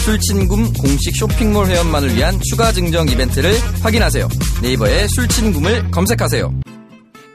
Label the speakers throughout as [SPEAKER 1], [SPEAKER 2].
[SPEAKER 1] 술친굼 공식 쇼핑몰 회원만을 위한 추가 증정 이벤트를 확인하세요. 네이버에 술친굼을 검색하세요.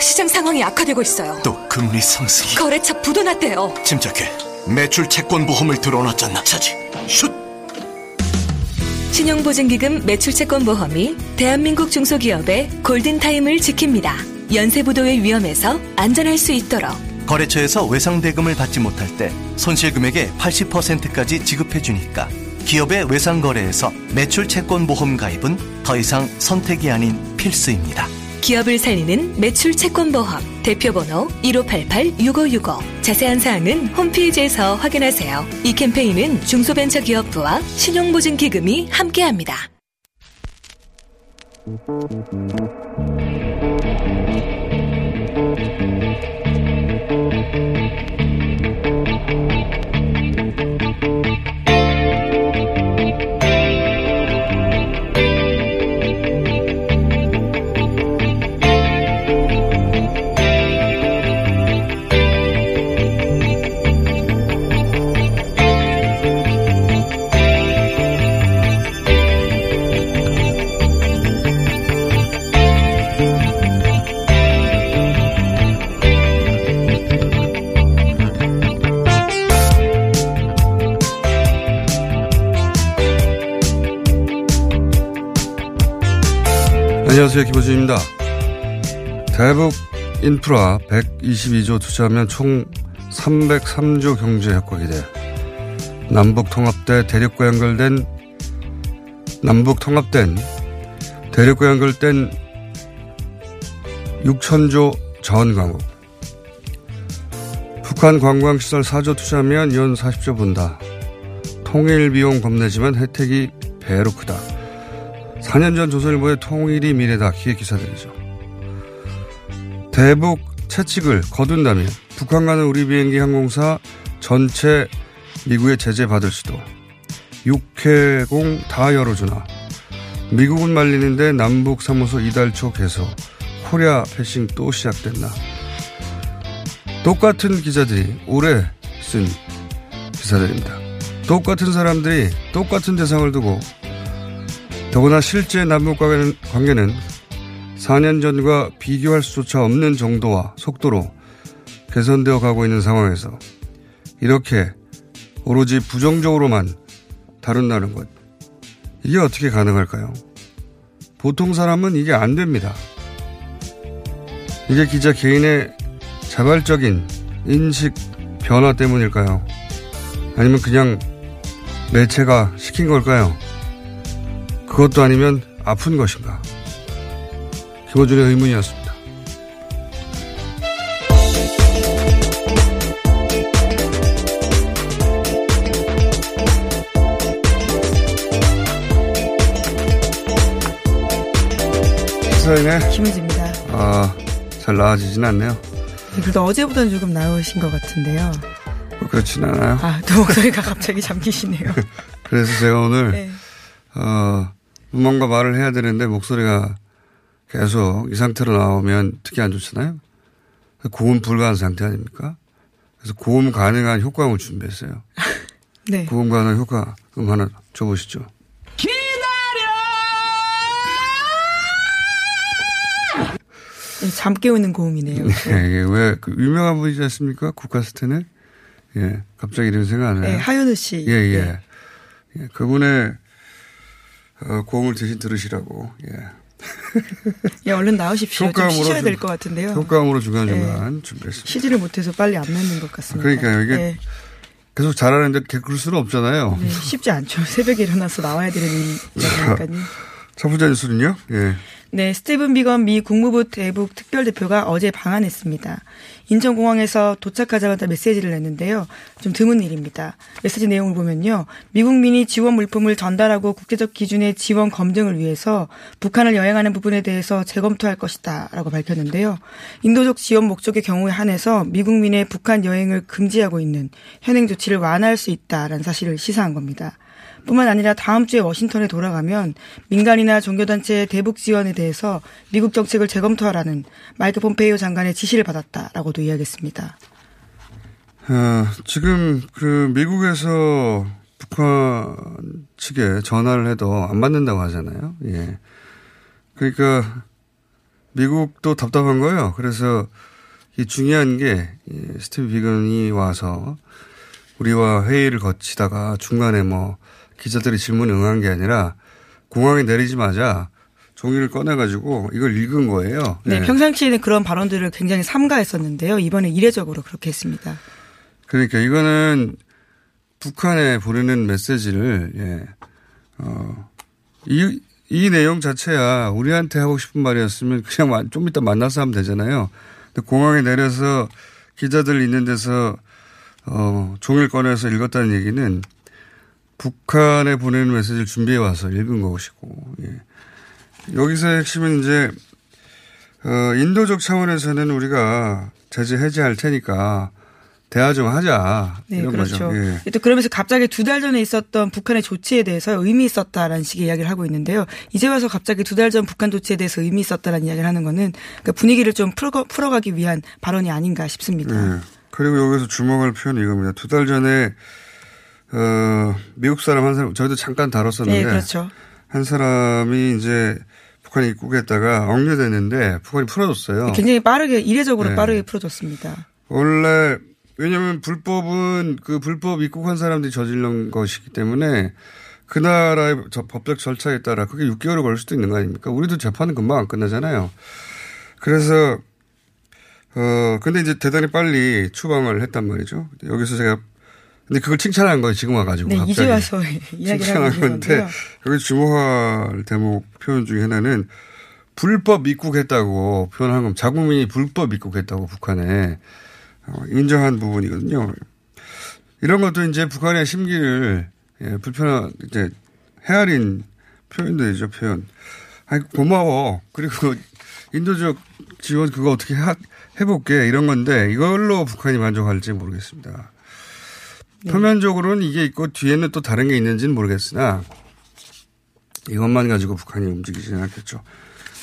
[SPEAKER 2] 시장 상황이 악화되고 있어요.
[SPEAKER 3] 또 금리 상승이
[SPEAKER 2] 거래처 부도 났대요.
[SPEAKER 3] 침착해 매출 채권 보험을 들어놨잖아 차지 슛
[SPEAKER 4] 신용보증기금 매출채권보험이 대한민국 중소기업의 골든타임을 지킵니다. 연쇄부도의 위험에서 안전할 수 있도록
[SPEAKER 3] 거래처에서 외상대금을 받지 못할 때 손실금액의 80%까지 지급해주니까 기업의 외상거래에서 매출 채권 보험 가입은 더 이상 선택이 아닌 필수입니다.
[SPEAKER 4] 기업을 살리는 매출 채권보험 대표번호 1588-6565 자세한 사항은 홈페이지에서 확인하세요. 이 캠페인은 중소벤처기업부와 신용보증기금이 함께합니다.
[SPEAKER 5] 안녕하세요. 김호준입니다. 대북 인프라 122조 투자하면 총 303조 경제 효과 기대. 남북 통합대 대륙과 연결된 남북 통합된 대륙과 연결된 6천조 자원 광국. 북한 관광시설 4조 투자하면 연 40조 본다. 통일 비용 겁내지만 혜택이 배로 크다. 4년 전 조선일보의 통일이 미래다 기획 기사들이죠. 대북 채찍을 거둔다면 북한과는 우리 비행기 항공사 전체 미국의 제재 받을 수도. 육해공 다 열어주나. 미국은 말리는데 남북 사무소 이달 초 개소. 코리아 패싱 또 시작됐나. 똑같은 기자들이 오래 쓴 기사들입니다. 똑같은 사람들이 똑같은 대상을 두고 더구나 실제 남북 관계는 4년 전과 비교할 수조차 없는 정도와 속도로 개선되어 가고 있는 상황에서 이렇게 오로지 부정적으로만 다룬다는 것. 이게 어떻게 가능할까요? 보통 사람은 이게 안 됩니다. 이게 기자 개인의 자발적인 인식 변화 때문일까요? 아니면 그냥 매체가 시킨 걸까요? 그것도 아니면 아픈 것인가? 김호준의 의문이었습니다. 시사인의
[SPEAKER 6] 김우지입니다.
[SPEAKER 5] 아, 잘 나아지진 않네요.
[SPEAKER 6] 그래도 어제보다는 조금 나으신 것 같은데요.
[SPEAKER 5] 뭐 그렇진 않아요.
[SPEAKER 6] 아, 또 목소리가 갑자기 잠기시네요.
[SPEAKER 5] 그래서 제가 오늘, 네. 어, 뭔가 말을 해야 되는데 목소리가 계속 이 상태로 나오면 특히 안 좋잖아요. 고음 불가한 상태 아닙니까? 그래서 고음 가능한 효과음을 준비했어요.
[SPEAKER 6] 네.
[SPEAKER 5] 고음 가능한 효과음 하나 줘보시죠.
[SPEAKER 6] 예, 잠 깨우는 고음이네요.
[SPEAKER 5] 네, 이게 왜, 그 유명한 분이지 않습니까? 국가스테는? 예, 갑자기 이런 생각 안 해요.
[SPEAKER 6] 네, 하윤우 씨.
[SPEAKER 5] 예, 예. 예, 그분의, 어, 고음을 대신 들으시라고, 예.
[SPEAKER 6] 예, 얼른 나오십시오. 좀 쉬셔야 될 것 같은데요.
[SPEAKER 5] 효과음으로 중간중간 예. 준비했습니다.
[SPEAKER 6] 쉬지를 못해서 빨리 안 맺는 것 같습니다.
[SPEAKER 5] 그러니까요. 이게 예. 계속 잘하는데 그럴 수는 없잖아요.
[SPEAKER 6] 네, 쉽지 않죠. 새벽에 일어나서 나와야 되는 일이니까요.
[SPEAKER 5] 첫 번째 뉴스는요? 예.
[SPEAKER 6] 네, 스티븐 비건 미 국무부 대북 특별대표가 어제 방한했습니다. 인천공항에서 도착하자마자 메시지를 냈는데요. 좀 드문 일입니다. 메시지 내용을 보면요. 미국민이 지원 물품을 전달하고 국제적 기준의 지원 검증을 위해서 북한을 여행하는 부분에 대해서 재검토할 것이다. 라고 밝혔는데요. 인도적 지원 목적의 경우에 한해서 미국민의 북한 여행을 금지하고 있는 현행 조치를 완화할 수 있다라는 사실을 시사한 겁니다. 뿐만 아니라 다음 주에 워싱턴에 돌아가면 민간이나 종교단체의 대북 지원에 대해서 미국 정책을 재검토하라는 마이크 폼페이오 장관의 지시를 받았다라고도 이야기했습니다.
[SPEAKER 5] 어, 지금 그 미국에서 북한 측에 전화를 해도 안 받는다고 하잖아요. 예. 그러니까 미국도 답답한 거예요. 그래서 이 중요한 게 스티브 비건이 와서 우리와 회의를 거치다가 중간에 뭐 기자들이 질문에 응한 게 아니라 공항에 내리자마자 종이를 꺼내가지고 이걸 읽은 거예요.
[SPEAKER 6] 네, 네. 평상시에는 그런 발언들을 굉장히 삼가했었는데요. 이번에 이례적으로 그렇게 했습니다.
[SPEAKER 5] 그러니까 이거는 북한에 보내는 메시지를 예. 어, 이, 이 내용 자체야 우리한테 하고 싶은 말이었으면 그냥 좀 이따 만나서 하면 되잖아요. 근데 공항에 내려서 기자들 있는 데서 어, 종이를 꺼내서 읽었다는 얘기는 북한에 보내는 메시지를 준비해 와서 읽은 것이고, 예. 여기서 핵심은 이제, 어, 인도적 차원에서는 우리가 제재 해제할 테니까 대화 좀 하자.
[SPEAKER 6] 네,
[SPEAKER 5] 이런
[SPEAKER 6] 그렇죠.
[SPEAKER 5] 거죠. 예.
[SPEAKER 6] 또 그러면서 갑자기 두 달 전에 있었던 북한의 조치에 대해서 의미 있었다라는 식의 이야기를 하고 있는데요. 이제 와서 갑자기 두 달 전 북한 조치에 대해서 의미 있었다라는 이야기를 하는 거는 그러니까 분위기를 좀 풀어, 풀어가기 위한 발언이 아닌가 싶습니다.
[SPEAKER 5] 예. 그리고 여기서 주목할 표현이 이겁니다. 두 달 전에 어, 미국 사람 한 사람, 저희도 잠깐 다뤘었는데.
[SPEAKER 6] 네, 그렇죠.
[SPEAKER 5] 한 사람이 이제 북한에 입국했다가 억류됐는데 북한이 풀어줬어요.
[SPEAKER 6] 굉장히 빠르게, 이례적으로 네. 빠르게 풀어줬습니다.
[SPEAKER 5] 원래, 왜냐면 불법은 그 불법 입국한 사람들이 저질른 것이기 때문에 그 나라의 법적 절차에 따라 그게 6개월을 걸 수도 있는 거 아닙니까? 우리도 재판은 금방 안 끝나잖아요. 그래서, 어, 근데 이제 대단히 빨리 추방을 했단 말이죠. 여기서 제가 근데 그걸 칭찬한 거예요, 지금 와가지고.
[SPEAKER 6] 네, 이제 와서 하는 건데.
[SPEAKER 5] 여기 주목할 대목 표현 중에 하나는 불법 입국했다고 표현한 건 자국민이 불법 입국했다고 북한에 어, 인정한 부분이거든요. 이런 것도 이제 북한의 심기를 예, 불편한 이제 헤아린 표현들이죠, 표현. 아니, 고마워. 그리고 인도적 지원 그거 어떻게 하, 해볼게. 이런 건데 이걸로 북한이 만족할지 모르겠습니다. 네. 표면적으로는 이게 있고 뒤에는 또 다른 게 있는지는 모르겠으나 이것만 가지고 북한이 움직이지는 않겠죠.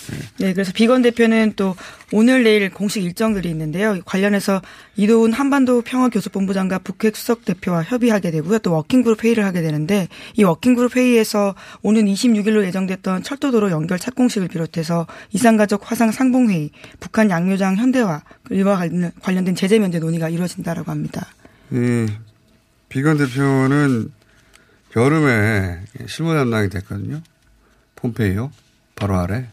[SPEAKER 6] 네. 네, 그래서 비건 대표는 또 오늘 내일 공식 일정들이 있는데요. 관련해서 이도훈 한반도 평화교섭본부장과 북핵 수석 대표와 협의하게 되고요. 또 워킹그룹 회의를 하게 되는데 이 워킹그룹 회의에서 오는 26일로 예정됐던 철도도로 연결 착공식을 비롯해서 이산가족 화상 상봉회의, 북한 양묘장 현대화 와 관련된 제재 면제 논의가 이루어진다라고 합니다.
[SPEAKER 5] 네, 비건 대표는 여름에 실무 담당이 됐거든요. 폼페이오 바로 아래.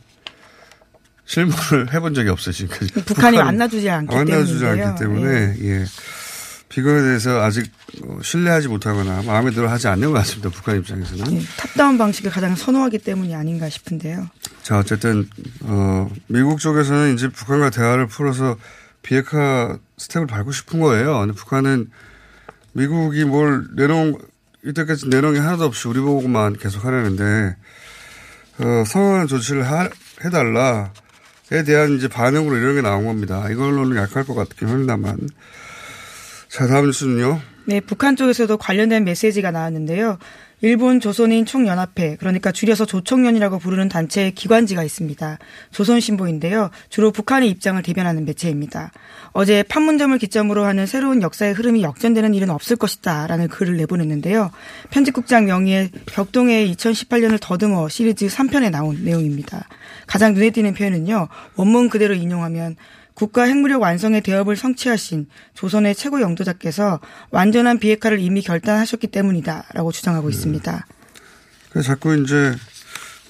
[SPEAKER 5] 실무를 해본 적이 없어요, 지금까지.
[SPEAKER 6] 북한이 만나주지 않기 때문에.
[SPEAKER 5] 만나주지 않기 때문에, 예. 예. 비건에 대해서 아직 어, 신뢰하지 못하거나 마음에 들어 하지 않는 것 같습니다, 북한 입장에서는. 예,
[SPEAKER 6] top-down 방식을 가장 선호하기 때문이 아닌가 싶은데요.
[SPEAKER 5] 자, 어쨌든, 어, 미국 쪽에서는 이제 북한과 대화를 풀어서 비핵화 스텝을 밟고 싶은 거예요. 근데 북한은 미국이 뭘 내놓은 이때까지 내놓은 게 하나도 없이 우리 보고만 계속 하려는데 어, 상응한 조치를 하, 해달라에 대한 이제 반응으로 이런 게 나온 겁니다. 이걸로는 약할 것 같긴 합니다만. 자, 다음 뉴스는요.
[SPEAKER 6] 네, 북한 쪽에서도 관련된 메시지가 나왔는데요. 일본 조선인 총연합회 그러니까 줄여서 조총련이라고 부르는 단체의 기관지가 있습니다. 조선신보인데요. 주로 북한의 입장을 대변하는 매체입니다. 어제 판문점을 기점으로 하는 새로운 역사의 흐름이 역전되는 일은 없을 것이다 라는 글을 내보냈는데요. 편집국장 명의의 벽동의 2018년을 더듬어 시리즈 3편에 나온 내용입니다. 가장 눈에 띄는 표현은요. 원문 그대로 인용하면 국가 핵무력 완성의 대업을 성취하신 조선의 최고 영도자께서 완전한 비핵화를 이미 결단하셨기 때문이다라고 주장하고 있습니다.
[SPEAKER 5] 그래서 자꾸 이제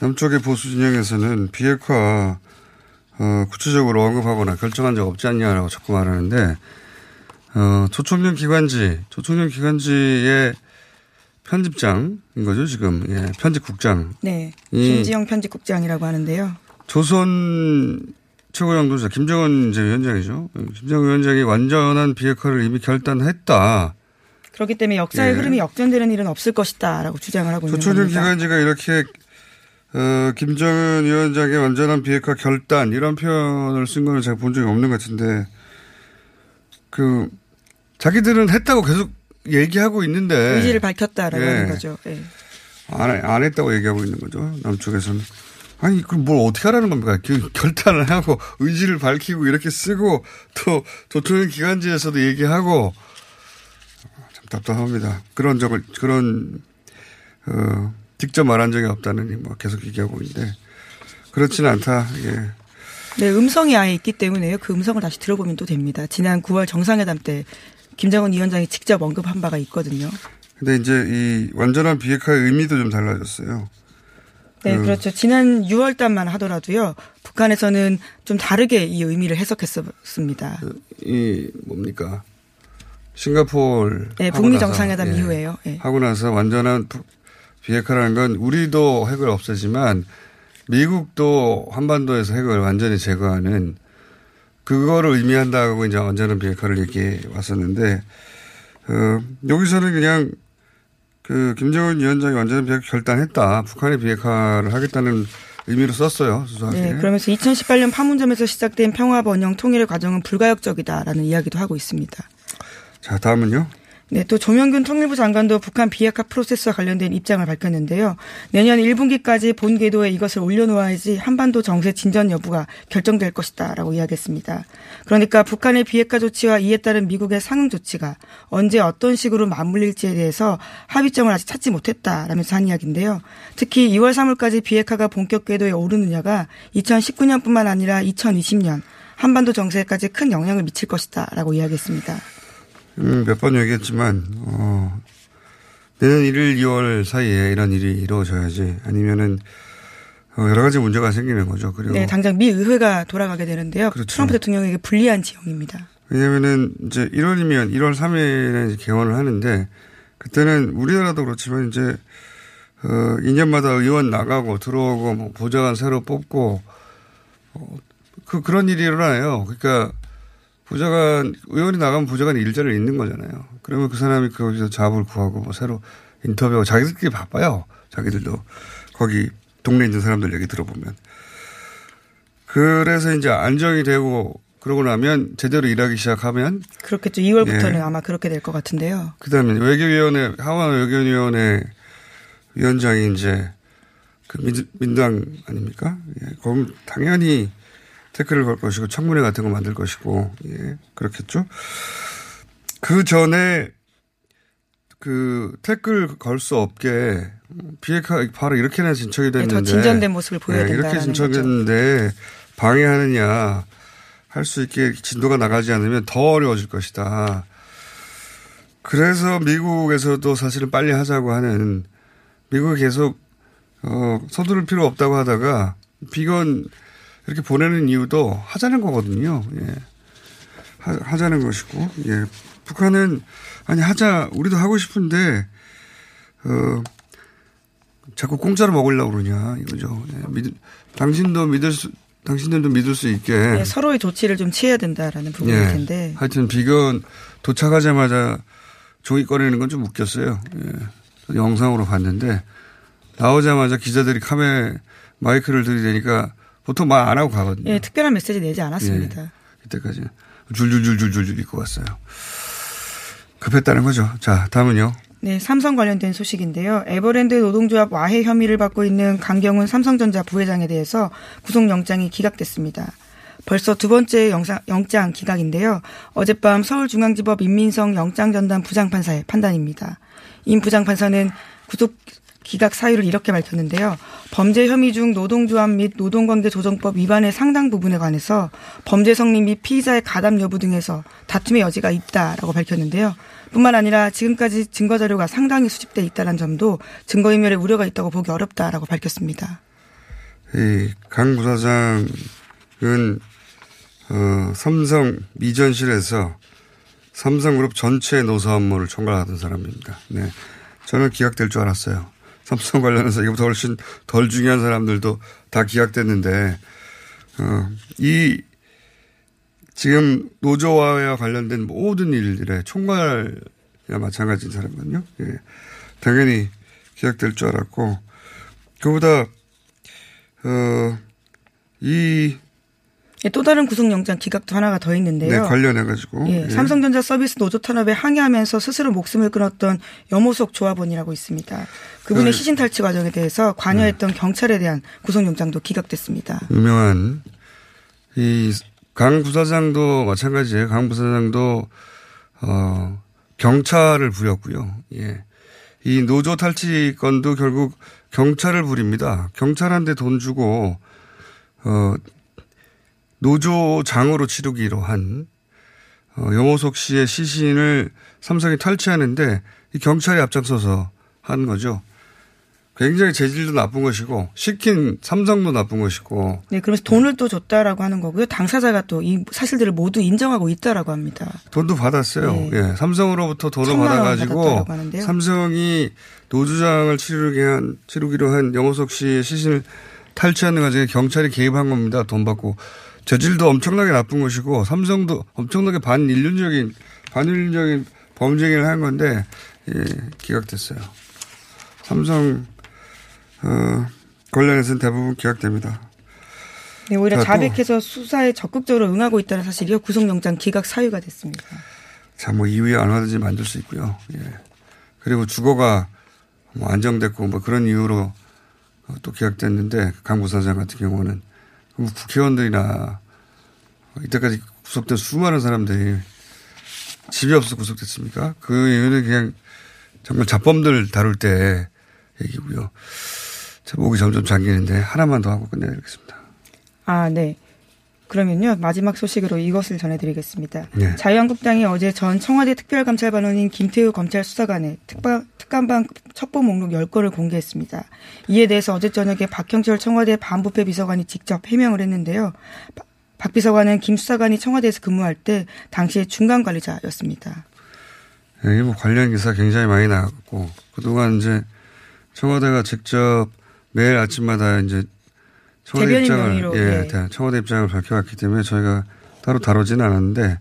[SPEAKER 5] 남쪽의 보수 진영에서는 비핵화 어, 구체적으로 언급하거나 결정한 적 없지 않냐라고 자꾸 말하는데 어, 조총련 기관지, 조총련 기관지의 편집장인 거죠 지금 예, 편집국장.
[SPEAKER 6] 네, 김지영 편집국장이라고 하는데요.
[SPEAKER 5] 조선 최고영도자 김정은 이제 위원장이죠. 김정은 위원장이 완전한 비핵화를 이미 결단했다.
[SPEAKER 6] 그렇기 때문에 역사의
[SPEAKER 5] 예.
[SPEAKER 6] 흐름이 역전되는 일은 없을 것이다라고 주장을 하고 있는 겁니다.
[SPEAKER 5] 기관지가 이렇게 어, 김정은 위원장의 완전한 비핵화 결단 이런 표현을 쓴 거는 제가 본 적이 없는 것 같은데 그 자기들은 했다고 계속 얘기하고 있는데
[SPEAKER 6] 의지를 밝혔다라고
[SPEAKER 5] 예.
[SPEAKER 6] 하는 거죠. 예.
[SPEAKER 5] 안, 해- 안 했다고 얘기하고 있는 거죠. 남쪽에서는. 아니, 그럼 뭘 어떻게 하라는 겁니까? 그 결단을 하고 의지를 밝히고 이렇게 쓰고 또 조총련 기관지에서도 얘기하고 참 답답합니다. 그런 적을, 그런, 어, 직접 말한 적이 없다는 뭐 계속 얘기하고 있는데 그렇지는 않다. 예.
[SPEAKER 6] 네, 음성이 아예 있기 때문에요. 그 음성을 다시 들어보면 또 됩니다. 지난 9월 정상회담 때 김정은 위원장이 직접 언급한 바가 있거든요.
[SPEAKER 5] 근데 이제 이 완전한 비핵화의 의미도 좀 달라졌어요.
[SPEAKER 6] 네,
[SPEAKER 5] 음.
[SPEAKER 6] 그렇죠. 지난 6월 달만 하더라도요. 북한에서는 좀 다르게 이 의미를 해석했었습니다.
[SPEAKER 5] 이 뭡니까? 싱가포르
[SPEAKER 6] 네, 북미 정상회담
[SPEAKER 5] 예.
[SPEAKER 6] 이후에요. 예.
[SPEAKER 5] 하고 나서 완전한 부- 비핵화라는 건 우리도 핵을 없애지만 미국도 한반도에서 핵을 완전히 제거하는 그거를 의미한다고 이제 완전한 비핵화를 얘기해 왔었는데 어, 여기서는 그냥 그 김정은 위원장이 완전한 비핵화 결단했다. 북한의 비핵화를 하겠다는 의미로 썼어요. 수사하게.
[SPEAKER 6] 네, 그러면서 2018년 판문점에서 시작된 평화 번영 통일의 과정은 불가역적이다라는 이야기도 하고 있습니다.
[SPEAKER 5] 자, 다음은요.
[SPEAKER 6] 네, 또 조명균 통일부 장관도 북한 비핵화 프로세스와 관련된 입장을 밝혔는데요. 내년 1분기까지 본 궤도에 이것을 올려놓아야지 한반도 정세 진전 여부가 결정될 것이다라고 이야기했습니다. 그러니까 북한의 비핵화 조치와 이에 따른 미국의 상응 조치가 언제 어떤 식으로 맞물릴지에 대해서 합의점을 아직 찾지 못했다라면서 한 이야기인데요. 특히 2월 3월까지 비핵화가 본격 궤도에 오르느냐가 2019년뿐만 아니라 2020년 한반도 정세까지 큰 영향을 미칠 것이다라고 이야기했습니다.
[SPEAKER 5] 음, 몇 번 얘기했지만, 어, 내년 1일, 2월 사이에 이런 일이 이루어져야지 아니면은, 어, 여러 가지 문제가 생기는 거죠. 그리고.
[SPEAKER 6] 네, 당장 미 의회가 돌아가게 되는데요.
[SPEAKER 5] 그렇죠.
[SPEAKER 6] 트럼프 대통령에게 불리한 지형입니다.
[SPEAKER 5] 왜냐면은 이제 1월이면 1월 3일에 이제 개원을 하는데 그때는 우리나라도 그렇지만 이제 어 2년마다 의원 나가고 들어오고 뭐 보좌관 새로 뽑고 어, 그 그런 일이 일어나요. 그러니까 보좌관 의원이 나가면 보좌관이 일자리를 잃는 거잖아요. 그러면 그 사람이 거기서 잡을 구하고 뭐 새로 인터뷰하고 자기들끼리 바빠요. 자기들도 거기 동네에 있는 사람들 얘기 들어보면 그래서 이제 안정이 되고 그러고 나면 제대로 일하기 시작하면
[SPEAKER 6] 그렇겠죠. 2월부터는
[SPEAKER 5] 예.
[SPEAKER 6] 아마 그렇게 될 것 같은데요.
[SPEAKER 5] 그다음에 외교위원회 하원 외교위원회 위원장이 이제 그 민, 민당 아닙니까? 예, 거기 당연히 태클을 걸 것이고 청문회 같은 거 만들 것이고 예, 그렇겠죠. 그 전에 그 태클 걸 수 없게 비핵화 바로 이렇게나 진척이 됐는데
[SPEAKER 6] 네, 더 진전된 모습을 보여야
[SPEAKER 5] 예, 이렇게
[SPEAKER 6] 된다라는
[SPEAKER 5] 진척했는데 방해하느냐 할 수 있게 진도가 나가지 않으면 더 어려워질 것이다. 그래서 미국에서도 사실은 빨리 하자고 하는 미국이 계속 어, 서두를 필요 없다고 하다가 비건 이렇게 보내는 이유도 하자는 거거든요. 예. 하, 하자는 것이고, 예. 북한은 아니 하자 우리도 하고 싶은데 어, 자꾸 공짜로 먹으려고 그러냐 이거죠. 예. 믿, 당신도 믿을 수 당신들도 믿을 수 있게
[SPEAKER 6] 네, 서로의 조치를 좀 취해야 된다라는 부분일
[SPEAKER 5] 예.
[SPEAKER 6] 텐데.
[SPEAKER 5] 하여튼 비건 도착하자마자 종이 꺼내는 건 좀 웃겼어요. 예. 영상으로 봤는데 나오자마자 기자들이 카메 마이크를 들이대니까 보통 말 안 하고 가거든요.
[SPEAKER 6] 예, 특별한 메시지 내지 않았습니다.
[SPEAKER 5] 예. 이때까지 줄줄줄줄줄 읽고 왔어요. 급했다는 거죠. 자, 다음은요.
[SPEAKER 6] 네, 삼성 관련된 소식인데요. 에버랜드 노동조합 와해 혐의를 받고 있는 강경훈 삼성전자 부회장에 대해서 구속영장이 기각됐습니다. 벌써 두 번째 영상, 영장 기각인데요. 어젯밤 서울중앙지법 민민성 영장전담 부장판사의 판단입니다. 임 부장판사는 구속 기각 사유를 이렇게 밝혔는데요. 범죄 혐의 중 노동조합 및 노동관계조정법 위반의 상당 부분에 관해서 범죄 성립 및 피의자의 가담 여부 등에서 다툼의 여지가 있다라고 밝혔는데요. 뿐만 아니라 지금까지 증거 자료가 상당히 수집돼 있다는 점도 증거인멸에 우려가 있다고 보기 어렵다라고 밝혔습니다.
[SPEAKER 5] 이강 부사장은 어, 삼성 미전실에서 삼성그룹 전체 노사 업무를 총괄하던 사람입니다. 네. 저는 기각될 줄 알았어요. 삼성 관련해서 이거보다 훨씬 덜 중요한 사람들도 다 기각됐는데, 어, 이, 지금 노조화와 관련된 모든 일들의 총괄이나 마찬가지인 사람은요. 예. 당연히 기각될 줄 알았고, 그보다, 어, 이
[SPEAKER 6] 예, 또 다른 구속영장 기각도 하나가 더 있는데요.
[SPEAKER 5] 네, 관련해가지고.
[SPEAKER 6] 예,
[SPEAKER 5] 예.
[SPEAKER 6] 삼성전자 서비스 노조 탄압에 항의하면서 스스로 목숨을 끊었던 염호석 조합원이라고 있습니다. 그분의
[SPEAKER 5] 네.
[SPEAKER 6] 시신 탈취 과정에 대해서 관여했던 경찰에 대한 구속영장도 기각됐습니다.
[SPEAKER 5] 유명한 이 강 부사장도 마찬가지예요. 강 부사장도 어 경찰을 부렸고요. 예. 이 노조 탈취 건도 결국 경찰을 부립니다. 경찰한테 돈 주고 어 노조장으로 치르기로 한 어, 영호석 씨의 시신을 삼성이 탈취하는데 이 경찰이 앞장서서 한 거죠. 굉장히 재질도 나쁜 것이고 시킨 삼성도 나쁜 것이고
[SPEAKER 6] 네, 그러면서 돈을 또 줬다라고 하는 거고요. 당사자가 또 이 사실들을 모두 인정하고 있다라고 합니다.
[SPEAKER 5] 돈도 받았어요.
[SPEAKER 6] 네.
[SPEAKER 5] 예, 삼성으로부터 돈을 받아가지고. 삼성이 노조장을 치르게 한 치르기로 한 영호석 씨의 시신을 탈취하는 과정에 경찰이 개입한 겁니다. 돈 받고 재질도 엄청나게 나쁜 것이고 삼성도 엄청나게 반인륜적인 반인륜적인 범죄행위를 한 건데 예, 기각됐어요. 삼성 어, 관련해서는 대부분 기각됩니다.
[SPEAKER 6] 네, 오히려
[SPEAKER 5] 자, 또-
[SPEAKER 6] 자백해서 수사에 적극적으로 응하고 있다는 사실이요. 구속영장 기각 사유가 됐습니다.
[SPEAKER 5] 자, 뭐 이후에 얼마든지 만들 수 있고요. 예. 그리고 주거가 뭐 안정됐고 뭐 그런 이유로 어, 또 기각됐는데 강 부사장 같은 경우는 뭐 국회의원들이나 이때까지 구속된 수많은 사람들이 집이 없어 구속됐습니까? 그 이유는 그냥 정말 자범들 다룰 때 얘기고요. 자, 목이 점점 잠기는데 하나만 더 하고 끝내야겠습니다.
[SPEAKER 6] 아, 네. 그러면요 마지막 소식으로 이것을 전해드리겠습니다.
[SPEAKER 5] 네.
[SPEAKER 6] 자유한국당이 어제 전 청와대 특별감찰반원인 김태우 검찰 수사관의 특바, 특감방 첩보 목록 10건을 공개했습니다. 이에 대해서 어제 저녁에 박형철 청와대 반부패 비서관이 직접 해명을 했는데요. 바- 박 비서관은 김 수사관이 청와대에서 근무할 때 당시에 중간 관리자였습니다.
[SPEAKER 5] 예, 뭐 관련 기사 굉장히 많이 나왔고 그동안 이제 청와대가 직접 매일 아침마다 이제 청와대 입장을 예,
[SPEAKER 6] 네.
[SPEAKER 5] 다- 청와대 입장을 밝혀왔기 때문에 저희가 따로 다루지는 않았는데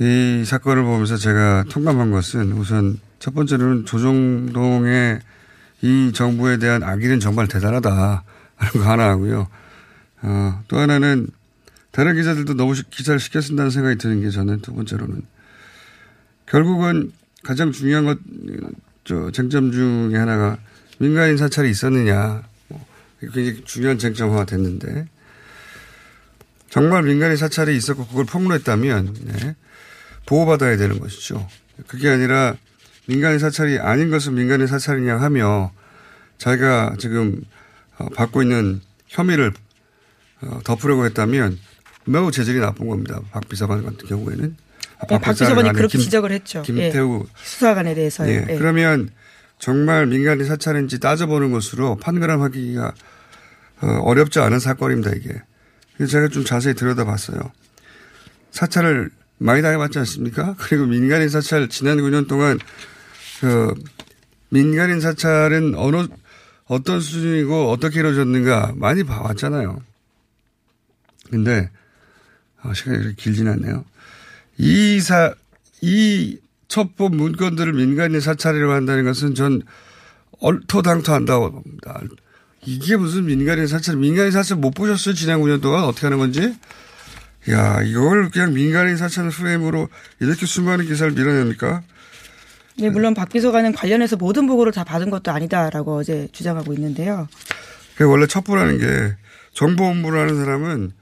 [SPEAKER 5] 이 사건을 보면서 제가 통감한 것은 우선 첫 번째로는 조정동의 이 정부에 대한 악의는 정말 대단하다 하는 거 하나 하고요. 어, 또 하나는 다른 기자들도 너무 시- 기사를 시켜 쓴다는 생각이 드는 게 저는 두 번째로는 결국은 가장 중요한 것, 저, 쟁점 중에 하나가 민간인 사찰이 있었느냐. 뭐, 굉장히 중요한 쟁점화가 됐는데, 정말 민간인 사찰이 있었고 그걸 폭로했다면, 네, 보호받아야 되는 것이죠. 그게 아니라 민간인 사찰이 아닌 것은 민간인 사찰이냐 하며 자기가 지금 어, 받고 있는 혐의를 어, 덮으려고 했다면 매우 재질이 나쁜 겁니다. 박 비서관 같은 경우에는. 아,
[SPEAKER 6] 네, 박 비서관이 그렇게
[SPEAKER 5] 김-
[SPEAKER 6] 지적을 했죠.
[SPEAKER 5] 김태우
[SPEAKER 6] 예, 수사관에 대해서요.
[SPEAKER 5] 예.
[SPEAKER 6] 예.
[SPEAKER 5] 그러면 정말 민간인 사찰인지 따져보는 것으로 판가름하기가 어, 어렵지 않은 사건입니다, 이게. 그래서 제가 좀 자세히 들여다봤어요. 사찰을 많이 당해봤지 않습니까? 그리고 민간인 사찰 지난 9년 동안 그 민간인 사찰은 어느 어떤 수준이고 어떻게 이루어졌는가 많이 봐왔잖아요. 근데 아, 시간이 그렇게 길진 않네요. 이 사, 이 첩보 문건들을 민간인 사찰이라고 한다는 것은 전 얼토당토한다고 봅니다. 이게 무슨 민간인 사찰, 민간인 사찰 못 보셨어요? 지난 9년 동안 어떻게 하는 건지? 야, 이걸 그냥 민간인 사찰 프레임으로 이렇게 수많은 기사를 밀어냅니까?
[SPEAKER 6] 네, 물론 박 비서관은 관련해서 모든 보고를 다 받은 것도 아니다라고 어제 주장하고 있는데요.
[SPEAKER 5] 그 원래 첩보라는 게 정보본부라는 사람은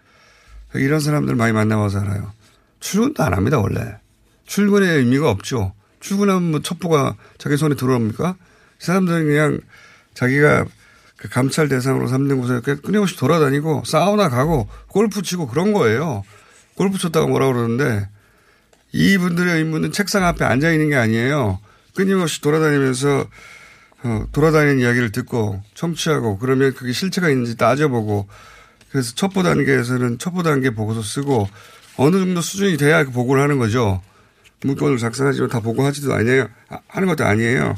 [SPEAKER 5] 이런 사람들 많이 만나봐서 알아요. 출근도 안 합니다, 원래. 출근의 의미가 없죠. 출근하면 뭐 첩보가 자기 손에 들어옵니까? 이 사람들은 그냥 자기가 그 감찰 대상으로 삼는 곳에 끊임없이 돌아다니고 사우나 가고 골프 치고 그런 거예요. 골프 쳤다가 뭐라 그러는데 이분들의 의무는 책상 앞에 앉아 있는 게 아니에요. 끊임없이 돌아다니면서 어, 돌아다니는 이야기를 듣고 청취하고 그러면 그게 실체가 있는지 따져보고 그래서 첩보 단계에서는 첩보 단계 보고서 쓰고 어느 정도 수준이 돼야 그 보고를 하는 거죠. 문건을 작성하지만 다 보고하지도 아니에요. 하는 것도 아니에요.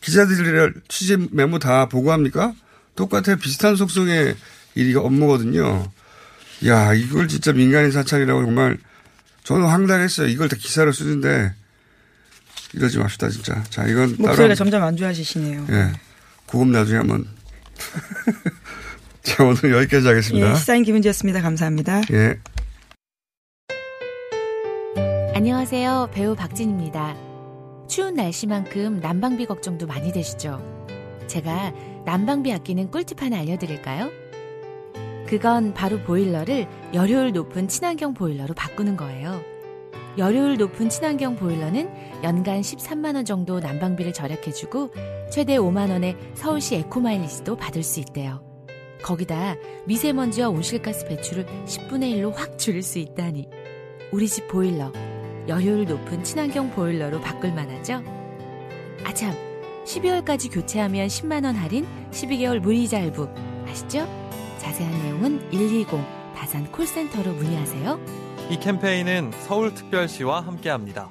[SPEAKER 5] 기자들이랑 취재 메모 다 보고합니까? 똑같아요. 비슷한 속성의 일이 업무거든요. 야, 이걸 진짜 민간인 사찰이라고 정말 저는 황당했어요. 이걸 다 기사로 쓰는데 이러지 맙시다, 진짜. 자, 이건
[SPEAKER 6] 목소리가 점점 안 좋아지시네요.
[SPEAKER 5] 예. 그건 나중에 한번. 자, 오늘 여기까지 하겠습니다.
[SPEAKER 6] 예, 시사인 김은지였습니다. 감사합니다.
[SPEAKER 5] 예.
[SPEAKER 7] 안녕하세요. 배우 박진입니다. 추운 날씨만큼 난방비 걱정도 많이 되시죠? 제가 난방비 아끼는 꿀팁 하나 알려드릴까요? 그건 바로 보일러를 열효율 높은 친환경 보일러로 바꾸는 거예요. 열효율 높은 친환경 보일러는 연간 13만원 정도 난방비를 절약해주고 최대 5만원의 서울시 에코마일리지도 받을 수 있대요. 거기다 미세먼지와 온실가스 배출을 10분의 1로 확 줄일 수 있다니. 우리 집 보일러, 열효율 높은 친환경 보일러로 바꿀 만하죠? 아참, 12월까지 교체하면 10만원 할인, 12개월 무이자 할부. 아시죠? 자세한 내용은 120 다산 콜센터로 문의하세요.
[SPEAKER 8] 이 캠페인은 서울특별시와 함께합니다.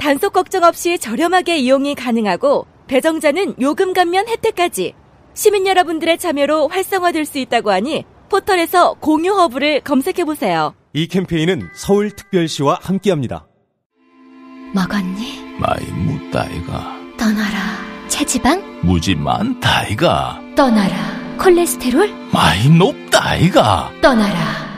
[SPEAKER 9] 단속 걱정 없이 저렴하게 이용이 가능하고 배정자는 요금 감면 혜택까지 시민 여러분들의 참여로 활성화될 수 있다고 하니 포털에서 공유 허브를 검색해 보세요.
[SPEAKER 10] 이 캠페인은 서울특별시와 함께합니다.
[SPEAKER 11] 먹었니?
[SPEAKER 12] 많이 묻다이가
[SPEAKER 11] 떠나라. 체지방?
[SPEAKER 12] 무지 많다이가
[SPEAKER 11] 떠나라. 콜레스테롤?
[SPEAKER 12] 많이 높다이가
[SPEAKER 11] 떠나라.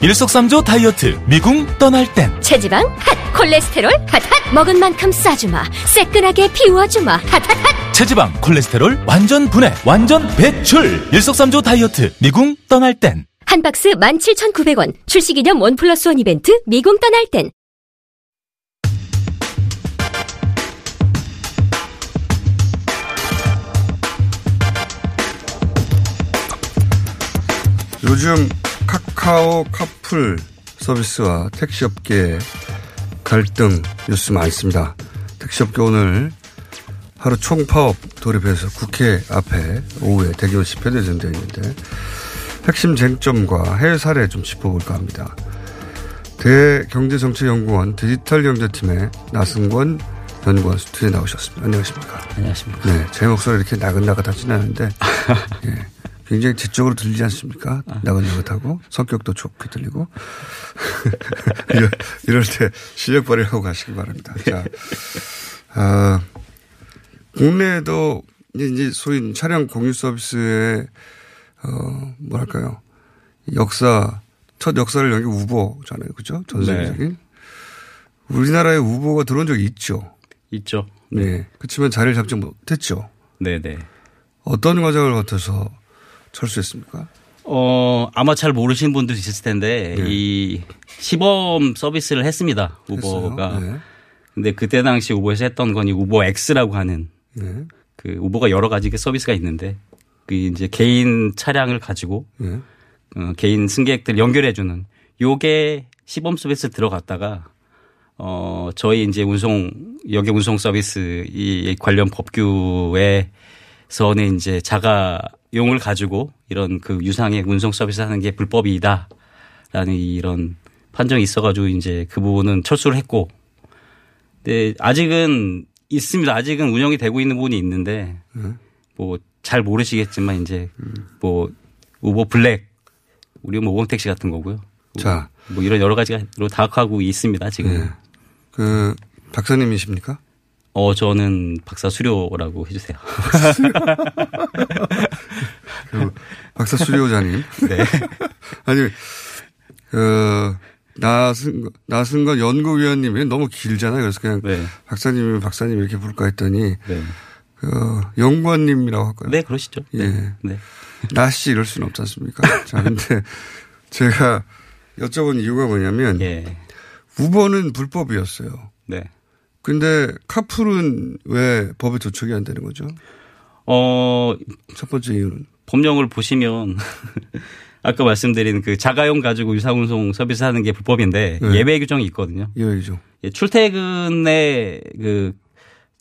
[SPEAKER 12] 일석삼조 다이어트 미궁 떠날 땐.
[SPEAKER 11] 체지방 핫. 콜레스테롤 핫핫. 먹은 만큼 싸주마. 새끈하게 비워주마. 핫핫핫.
[SPEAKER 12] 체지방 콜레스테롤 완전 분해 완전 배출. 일석삼조 다이어트 미궁 떠날 땐.
[SPEAKER 11] 한 박스 17,900원. 출시기념 one plus one 이벤트 미궁 떠날 땐.
[SPEAKER 5] 요즘 카카오 카풀 서비스와 택시업계 갈등 뉴스 많습니다. 택시업계 오늘 하루 총파업 돌입해서 국회 앞에 오후에 대규모 집회도 예정되어 있는데 핵심 쟁점과 해외 사례 좀 짚어볼까 합니다. 대경제정책연구원 디지털경제팀의 나승권 연구원 스튜디오에 나오셨습니다. 안녕하십니까.
[SPEAKER 13] 안녕하십니까.
[SPEAKER 5] 네, 제 목소리 이렇게 나긋나긋하진 않은데 예, 굉장히 지적으로 들리지 않습니까? 나긋나긋하고 성격도 좋게 들리고 이럴, 이럴 때 실력 발휘하고 가시기 바랍니다. 자, 아, 국내에도 이제 소위 차량 공유 서비스의 어 뭐랄까요 역사 첫 역사를 여기 우보잖아요, 그죠? 전 세계적인. 네. 우리나라에 우보가 들어온 적이 있죠.
[SPEAKER 13] 있죠.
[SPEAKER 5] 네. 그렇지만 자리를 잡지 못했죠.
[SPEAKER 13] 네네.
[SPEAKER 5] 어떤 과정을 거쳐서 철수했습니까?
[SPEAKER 13] 어, 아마 잘 모르시는 분도 있을 텐데, 네. 이 시범 서비스를 했습니다. 우버가. 네. 근데 그때 당시 우버에서 했던 건이 우버 X라고 하는. 네. 그 우버가 여러 가지 그 서비스가 있는데 그 이제 개인 차량을 가지고
[SPEAKER 5] 예.
[SPEAKER 13] 어, 개인 승객들 연결해 주는 요게 시범 서비스 들어갔다가 어 저희 이제 운송 여객 운송 서비스 이 관련 법규에서는 이제 자가 용을 가지고 이런 그 유상의 운송 서비스 하는 게 불법이다라는 이런 판정이 있어가지고 이제 그 부분은 철수를 했고, 근데 아직은 있습니다. 아직은 운영이 되고 있는 부분이 있는데 뭐 잘 모르시겠지만 이제 뭐 우버 블랙 우리 뭐 오공택시 같은 거고요.
[SPEAKER 5] 자.
[SPEAKER 13] 뭐 이런 여러 가지로 다각하고 있습니다 지금.
[SPEAKER 5] 예. 그 박사님이십니까?
[SPEAKER 13] 어 저는 박사 수료라고 해주세요.
[SPEAKER 5] 그 박사 수료자님.
[SPEAKER 13] 네.
[SPEAKER 5] 아니 그 나승 나승건 연구위원님이 너무 길잖아요. 그래서 그냥
[SPEAKER 13] 네.
[SPEAKER 5] 박사님이 박사님 이렇게 부를까 했더니
[SPEAKER 13] 네.
[SPEAKER 5] 그 연구원님이라고 할까요?
[SPEAKER 13] 네 그러시죠.
[SPEAKER 5] 예.
[SPEAKER 13] 네.
[SPEAKER 5] 나씨 이럴 수는 없지 않습니까? 자, 근데 제가 여쭤본 이유가 뭐냐면 우버는 불법이었어요.
[SPEAKER 13] 네.
[SPEAKER 5] 근데 카풀은 왜 법에 도축이 안 되는 거죠?
[SPEAKER 13] 어,
[SPEAKER 5] 첫 번째 이유는
[SPEAKER 13] 법령을 보시면 아까 말씀드린 그 자가용 가지고 유상운송 서비스 하는 게 불법인데
[SPEAKER 5] 네.
[SPEAKER 13] 예외 규정이 있거든요.
[SPEAKER 5] 예외 규정.
[SPEAKER 13] 예, 출퇴근에 그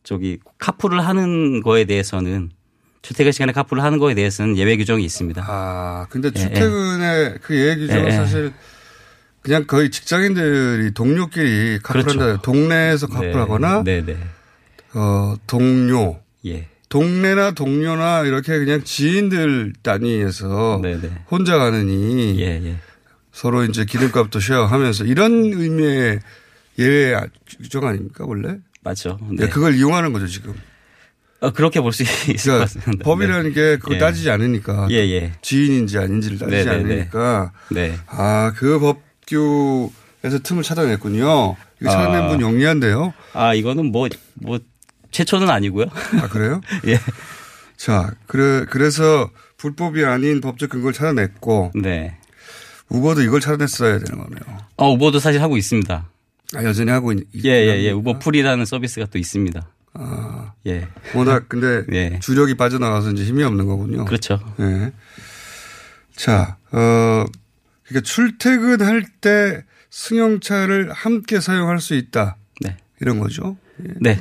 [SPEAKER 13] 저기 카풀을 하는 거에 대해서는 출퇴근 시간에 카풀을 하는 거에 대해서는 예외 규정이 있습니다.
[SPEAKER 5] 아, 근데
[SPEAKER 13] 예,
[SPEAKER 5] 출퇴근에 그 예외 규정은
[SPEAKER 13] 예, 예.
[SPEAKER 5] 사실 그냥 거의 직장인들이 동료끼리 카풀한다.
[SPEAKER 13] 그렇죠.
[SPEAKER 5] 동네에서 카풀하거나
[SPEAKER 13] 네, 네.
[SPEAKER 5] 어, 동료.
[SPEAKER 13] 예.
[SPEAKER 5] 동네나 동료나 이렇게 그냥 지인들 단위에서
[SPEAKER 13] 네, 네.
[SPEAKER 5] 혼자 가느니
[SPEAKER 13] 예,
[SPEAKER 5] 서로 이제 기름값도 쉐어하면서 이런 의미의 예외 규정 아닙니까 원래?
[SPEAKER 13] 맞죠.
[SPEAKER 5] 네. 그걸 이용하는 거죠 지금.
[SPEAKER 13] 어, 그렇게 볼 수 있을 것 같습니다.
[SPEAKER 5] 법이라는 게 그거
[SPEAKER 13] 예.
[SPEAKER 5] 따지지 않으니까
[SPEAKER 13] 예, 예.
[SPEAKER 5] 지인인지 아닌지를 따지지
[SPEAKER 13] 네, 네, 네.
[SPEAKER 5] 않으니까
[SPEAKER 13] 네.
[SPEAKER 5] 아그 법 규에서 틈을 찾아냈군요. 이거 찾아낸
[SPEAKER 13] 아.
[SPEAKER 5] 분 영리한데요.
[SPEAKER 13] 아, 이거는 뭐, 뭐, 최초는 아니고요.
[SPEAKER 5] 아, 그래요?
[SPEAKER 13] 예.
[SPEAKER 5] 자, 그래, 그래서 불법이 아닌 법적 근거를 찾아냈고.
[SPEAKER 13] 네.
[SPEAKER 5] 우버도 이걸 찾아냈어야 되는 거네요.
[SPEAKER 13] 어, 우버도 사실 하고 있습니다.
[SPEAKER 5] 아, 여전히 하고 있,
[SPEAKER 13] 예, 예, 예. 우버 풀이라는 서비스가 또 있습니다.
[SPEAKER 5] 아.
[SPEAKER 13] 예.
[SPEAKER 5] 워낙 근데
[SPEAKER 13] 예.
[SPEAKER 5] 주력이 빠져나가서 이제 힘이 없는 거군요.
[SPEAKER 13] 그렇죠.
[SPEAKER 5] 예. 자, 어, 그러니까 출퇴근할 때 승용차를 함께 사용할 수 있다.
[SPEAKER 13] 네.
[SPEAKER 5] 이런 거죠. 예.
[SPEAKER 13] 네.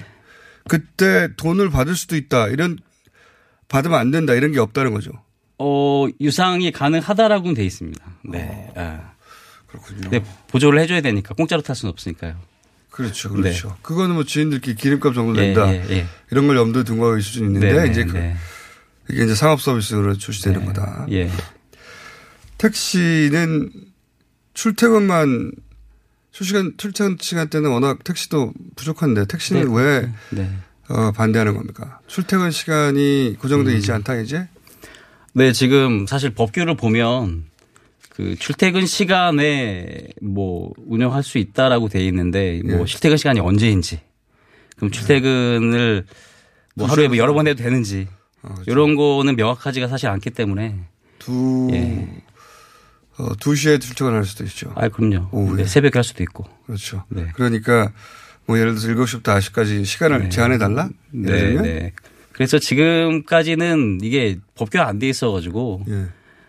[SPEAKER 5] 그때 돈을 받을 수도 있다. 이런 받으면 안 된다. 이런 게 없다는 거죠.
[SPEAKER 13] 어, 유상이 가능하다라고는 돼 있습니다. 네. 아. 그렇군요. 네, 보조를 해줘야 되니까 공짜로 탈 수는 없으니까요.
[SPEAKER 5] 그렇죠, 그렇죠. 그거는 뭐 지인들끼리 기름값 정도
[SPEAKER 13] 예,
[SPEAKER 5] 된다.
[SPEAKER 13] 예, 예.
[SPEAKER 5] 이런 걸 염두에 둔 거일 수는 있는데
[SPEAKER 13] 네, 네,
[SPEAKER 5] 이제 그
[SPEAKER 13] 네.
[SPEAKER 5] 이게 이제 상업 서비스로 출시되는 거다.
[SPEAKER 13] 예.
[SPEAKER 5] 택시는 출퇴근만 출시간 출퇴근 시간 때는 워낙 택시도 부족한데 택시는
[SPEAKER 13] 네.
[SPEAKER 5] 왜
[SPEAKER 13] 네.
[SPEAKER 5] 어, 반대하는 겁니까? 출퇴근 시간이 고정돼
[SPEAKER 13] 음.
[SPEAKER 5] 있지 않다 이제?
[SPEAKER 13] 네, 지금 사실 법규를 보면 그 출퇴근 시간에 뭐 운영할 수 있다라고 돼 있는데 뭐
[SPEAKER 5] 예.
[SPEAKER 13] 출퇴근 시간이 언제인지 그럼 출퇴근을 뭐 하루에 뭐 여러 번 해도 되는지 이런 거는 명확하지가 사실 않기 때문에
[SPEAKER 5] 두 어, 2시에 출퇴근할 수도 있죠.
[SPEAKER 13] 아, 그럼요.
[SPEAKER 5] 오후에.
[SPEAKER 13] 네, 새벽에 할 수도 있고.
[SPEAKER 5] 그렇죠.
[SPEAKER 13] 네.
[SPEAKER 5] 그러니까 뭐 예를 들어서 7시부터 9시까지 시간을
[SPEAKER 13] 네.
[SPEAKER 5] 제한해 달라?
[SPEAKER 13] 네? 네. 그래서 지금까지는 이게 법규가 안 돼 있어 가지고
[SPEAKER 5] 예.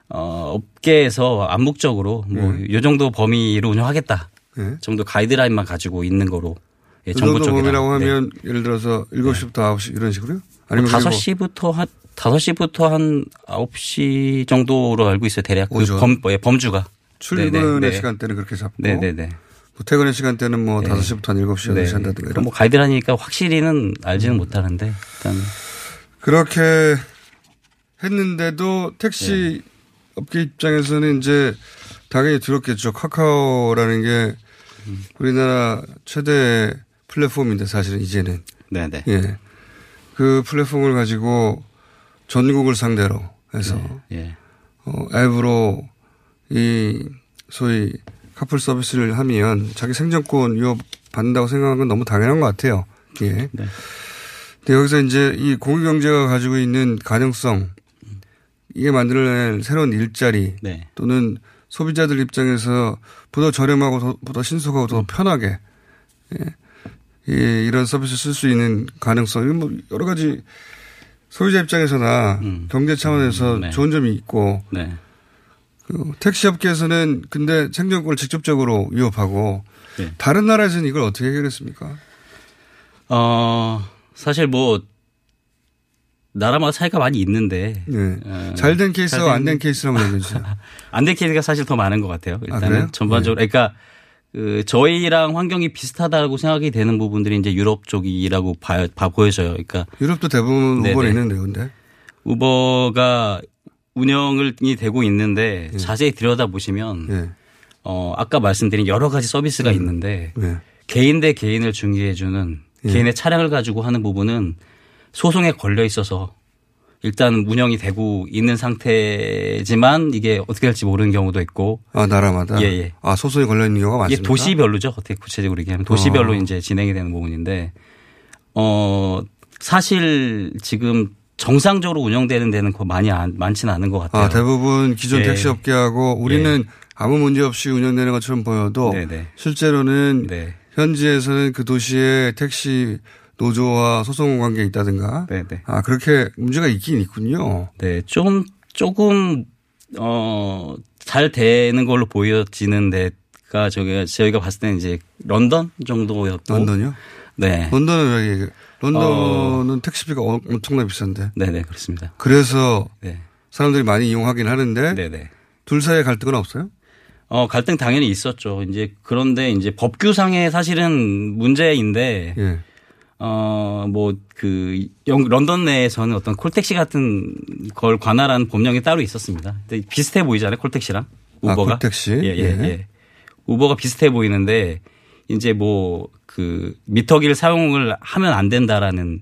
[SPEAKER 13] 어, 업계에서 암묵적으로 뭐
[SPEAKER 5] 예.
[SPEAKER 13] 이 정도 범위로 운영하겠다
[SPEAKER 5] 예.
[SPEAKER 13] 정도 가이드라인만 가지고 있는 거로 예,
[SPEAKER 5] 그
[SPEAKER 13] 정부
[SPEAKER 5] 정도
[SPEAKER 13] 쪽이랑
[SPEAKER 5] 범위라고
[SPEAKER 13] 네.
[SPEAKER 5] 하면 예를 들어서 7시부터 9시 이런 식으로요? 아니면
[SPEAKER 13] 다섯
[SPEAKER 5] 그리고
[SPEAKER 13] 시부터 한 다섯 시부터 한 아홉 시 정도로 알고 있어요 대략 그. 범, 예, 범주가
[SPEAKER 5] 출근의
[SPEAKER 13] 네, 네.
[SPEAKER 5] 시간대는 그렇게 잡고
[SPEAKER 13] 네네네.
[SPEAKER 5] 뭐 퇴근의 시간대는 뭐
[SPEAKER 13] 네.
[SPEAKER 5] 5시부터 한 7시, 8시
[SPEAKER 13] 네.
[SPEAKER 5] 한다든가 이런.
[SPEAKER 13] 뭐 가이드라니까 확실히는 알지는 못하는데 일단
[SPEAKER 5] 그렇게 했는데도 택시 업계 입장에서는 이제 당연히 들었겠죠. 카카오라는 게 우리나라 최대 플랫폼인데 사실은 이제는.
[SPEAKER 13] 네네.
[SPEAKER 5] 예. 그 플랫폼을 가지고 전국을 상대로 해서
[SPEAKER 13] 예.
[SPEAKER 5] 어, 앱으로 이 소위 카풀 서비스를 하면 자기 생존권 위협 받는다고 생각하는 건 너무 당연한 것 같아요. 예.
[SPEAKER 13] 네.
[SPEAKER 5] 근데 여기서 이제 이 공유 경제가 가지고 있는 가능성, 이게 만들어낼 새로운 일자리
[SPEAKER 13] 네.
[SPEAKER 5] 또는 소비자들 입장에서 보다 저렴하고 더, 보다 신속하고 더 편하게 예. 이, 이런 서비스 쓸 수 있는 가능성, 이건 뭐 여러 가지 소유자 입장에서나 경제 차원에서
[SPEAKER 13] 네.
[SPEAKER 5] 좋은 점이 있고
[SPEAKER 13] 네.
[SPEAKER 5] 그 택시 업계에서는 근데 생존권을 직접적으로 위협하고
[SPEAKER 13] 네.
[SPEAKER 5] 다른 나라에서는 이걸 어떻게 해결했습니까?
[SPEAKER 13] 어, 사실 뭐, 나라마다 차이가 많이 있는데.
[SPEAKER 5] 네.
[SPEAKER 13] 어,
[SPEAKER 5] 잘된 케이스와
[SPEAKER 13] 잘된-
[SPEAKER 5] 안된 케이스를 한번 얘기해 주세요.
[SPEAKER 13] 안 된 케이스가 사실 더 많은 것 같아요.
[SPEAKER 5] 그래요?
[SPEAKER 13] 일단은 전반적으로. 그러니까 그 저희랑 환경이 비슷하다고 생각이 되는 부분들이 이제 유럽 쪽이라고 봐, 봐 보여져요. 그러니까
[SPEAKER 5] 유럽도 대부분
[SPEAKER 13] 네네.
[SPEAKER 5] 우버는 있는데 근데
[SPEAKER 13] 우버가 운영이 되고 있는데
[SPEAKER 5] 예.
[SPEAKER 13] 자세히 들여다 보시면 어 아까 말씀드린 여러 가지 서비스가 있는데
[SPEAKER 5] 네.
[SPEAKER 13] 개인 대 개인을 중개해 주는
[SPEAKER 5] 예.
[SPEAKER 13] 개인의 차량을 가지고 하는 부분은 소송에 걸려 있어서 일단 운영이 되고 있는 상태지만 이게 어떻게 될지 모르는 경우도 있고
[SPEAKER 5] 아 나라마다
[SPEAKER 13] 예, 예.
[SPEAKER 5] 아 소송이 걸려 있는 경우가
[SPEAKER 13] 이게
[SPEAKER 5] 많습니까?
[SPEAKER 13] 도시별로죠. 어떻게 구체적으로 얘기하면 도시별로
[SPEAKER 5] 어.
[SPEAKER 13] 이제 진행이 되는 부분인데 어 사실 지금 정상적으로 운영되는 데는 거 많이 안, 많지는 않은 것 같아요.
[SPEAKER 5] 아 대부분 기존
[SPEAKER 13] 예.
[SPEAKER 5] 택시업계하고 우리는 아무 문제 없이 운영되는 것처럼 보여도
[SPEAKER 13] 네네.
[SPEAKER 5] 실제로는
[SPEAKER 13] 네.
[SPEAKER 5] 현지에서는 그 도시에 택시 노조와 소송 관계에 있다든가
[SPEAKER 13] 네네.
[SPEAKER 5] 아 그렇게 문제가 있긴 있군요.
[SPEAKER 13] 네, 좀 조금 어, 잘 되는 걸로 보여지는 데가 저기가 저희가 봤을 때는 이제 런던 정도였고
[SPEAKER 5] 런던요?
[SPEAKER 13] 네.
[SPEAKER 5] 런던은 왜? 런던은 택시비가 어- 엄청나게 비싼데.
[SPEAKER 13] 네네 그렇습니다.
[SPEAKER 5] 그래서
[SPEAKER 13] 네.
[SPEAKER 5] 사람들이 많이 이용하긴 하는데
[SPEAKER 13] 네네.
[SPEAKER 5] 둘 사이에 갈등은 없어요?
[SPEAKER 13] 어, 갈등 당연히 있었죠. 이제 그런데 이제 법규상의 사실은 문제인데
[SPEAKER 5] 예.
[SPEAKER 13] 어, 뭐, 그, 영, 런던 내에서는 어떤 콜택시 같은 걸 관할한 법령이 따로 있었습니다. 근데 비슷해 보이잖아요, 콜택시랑.
[SPEAKER 5] 아,
[SPEAKER 13] 우버가.
[SPEAKER 5] 콜택시?
[SPEAKER 13] 예, 예,
[SPEAKER 5] 예.
[SPEAKER 13] 예. 우버가 비슷해 보이는데, 이제 뭐, 그, 미터기를 사용을 하면 안 된다라는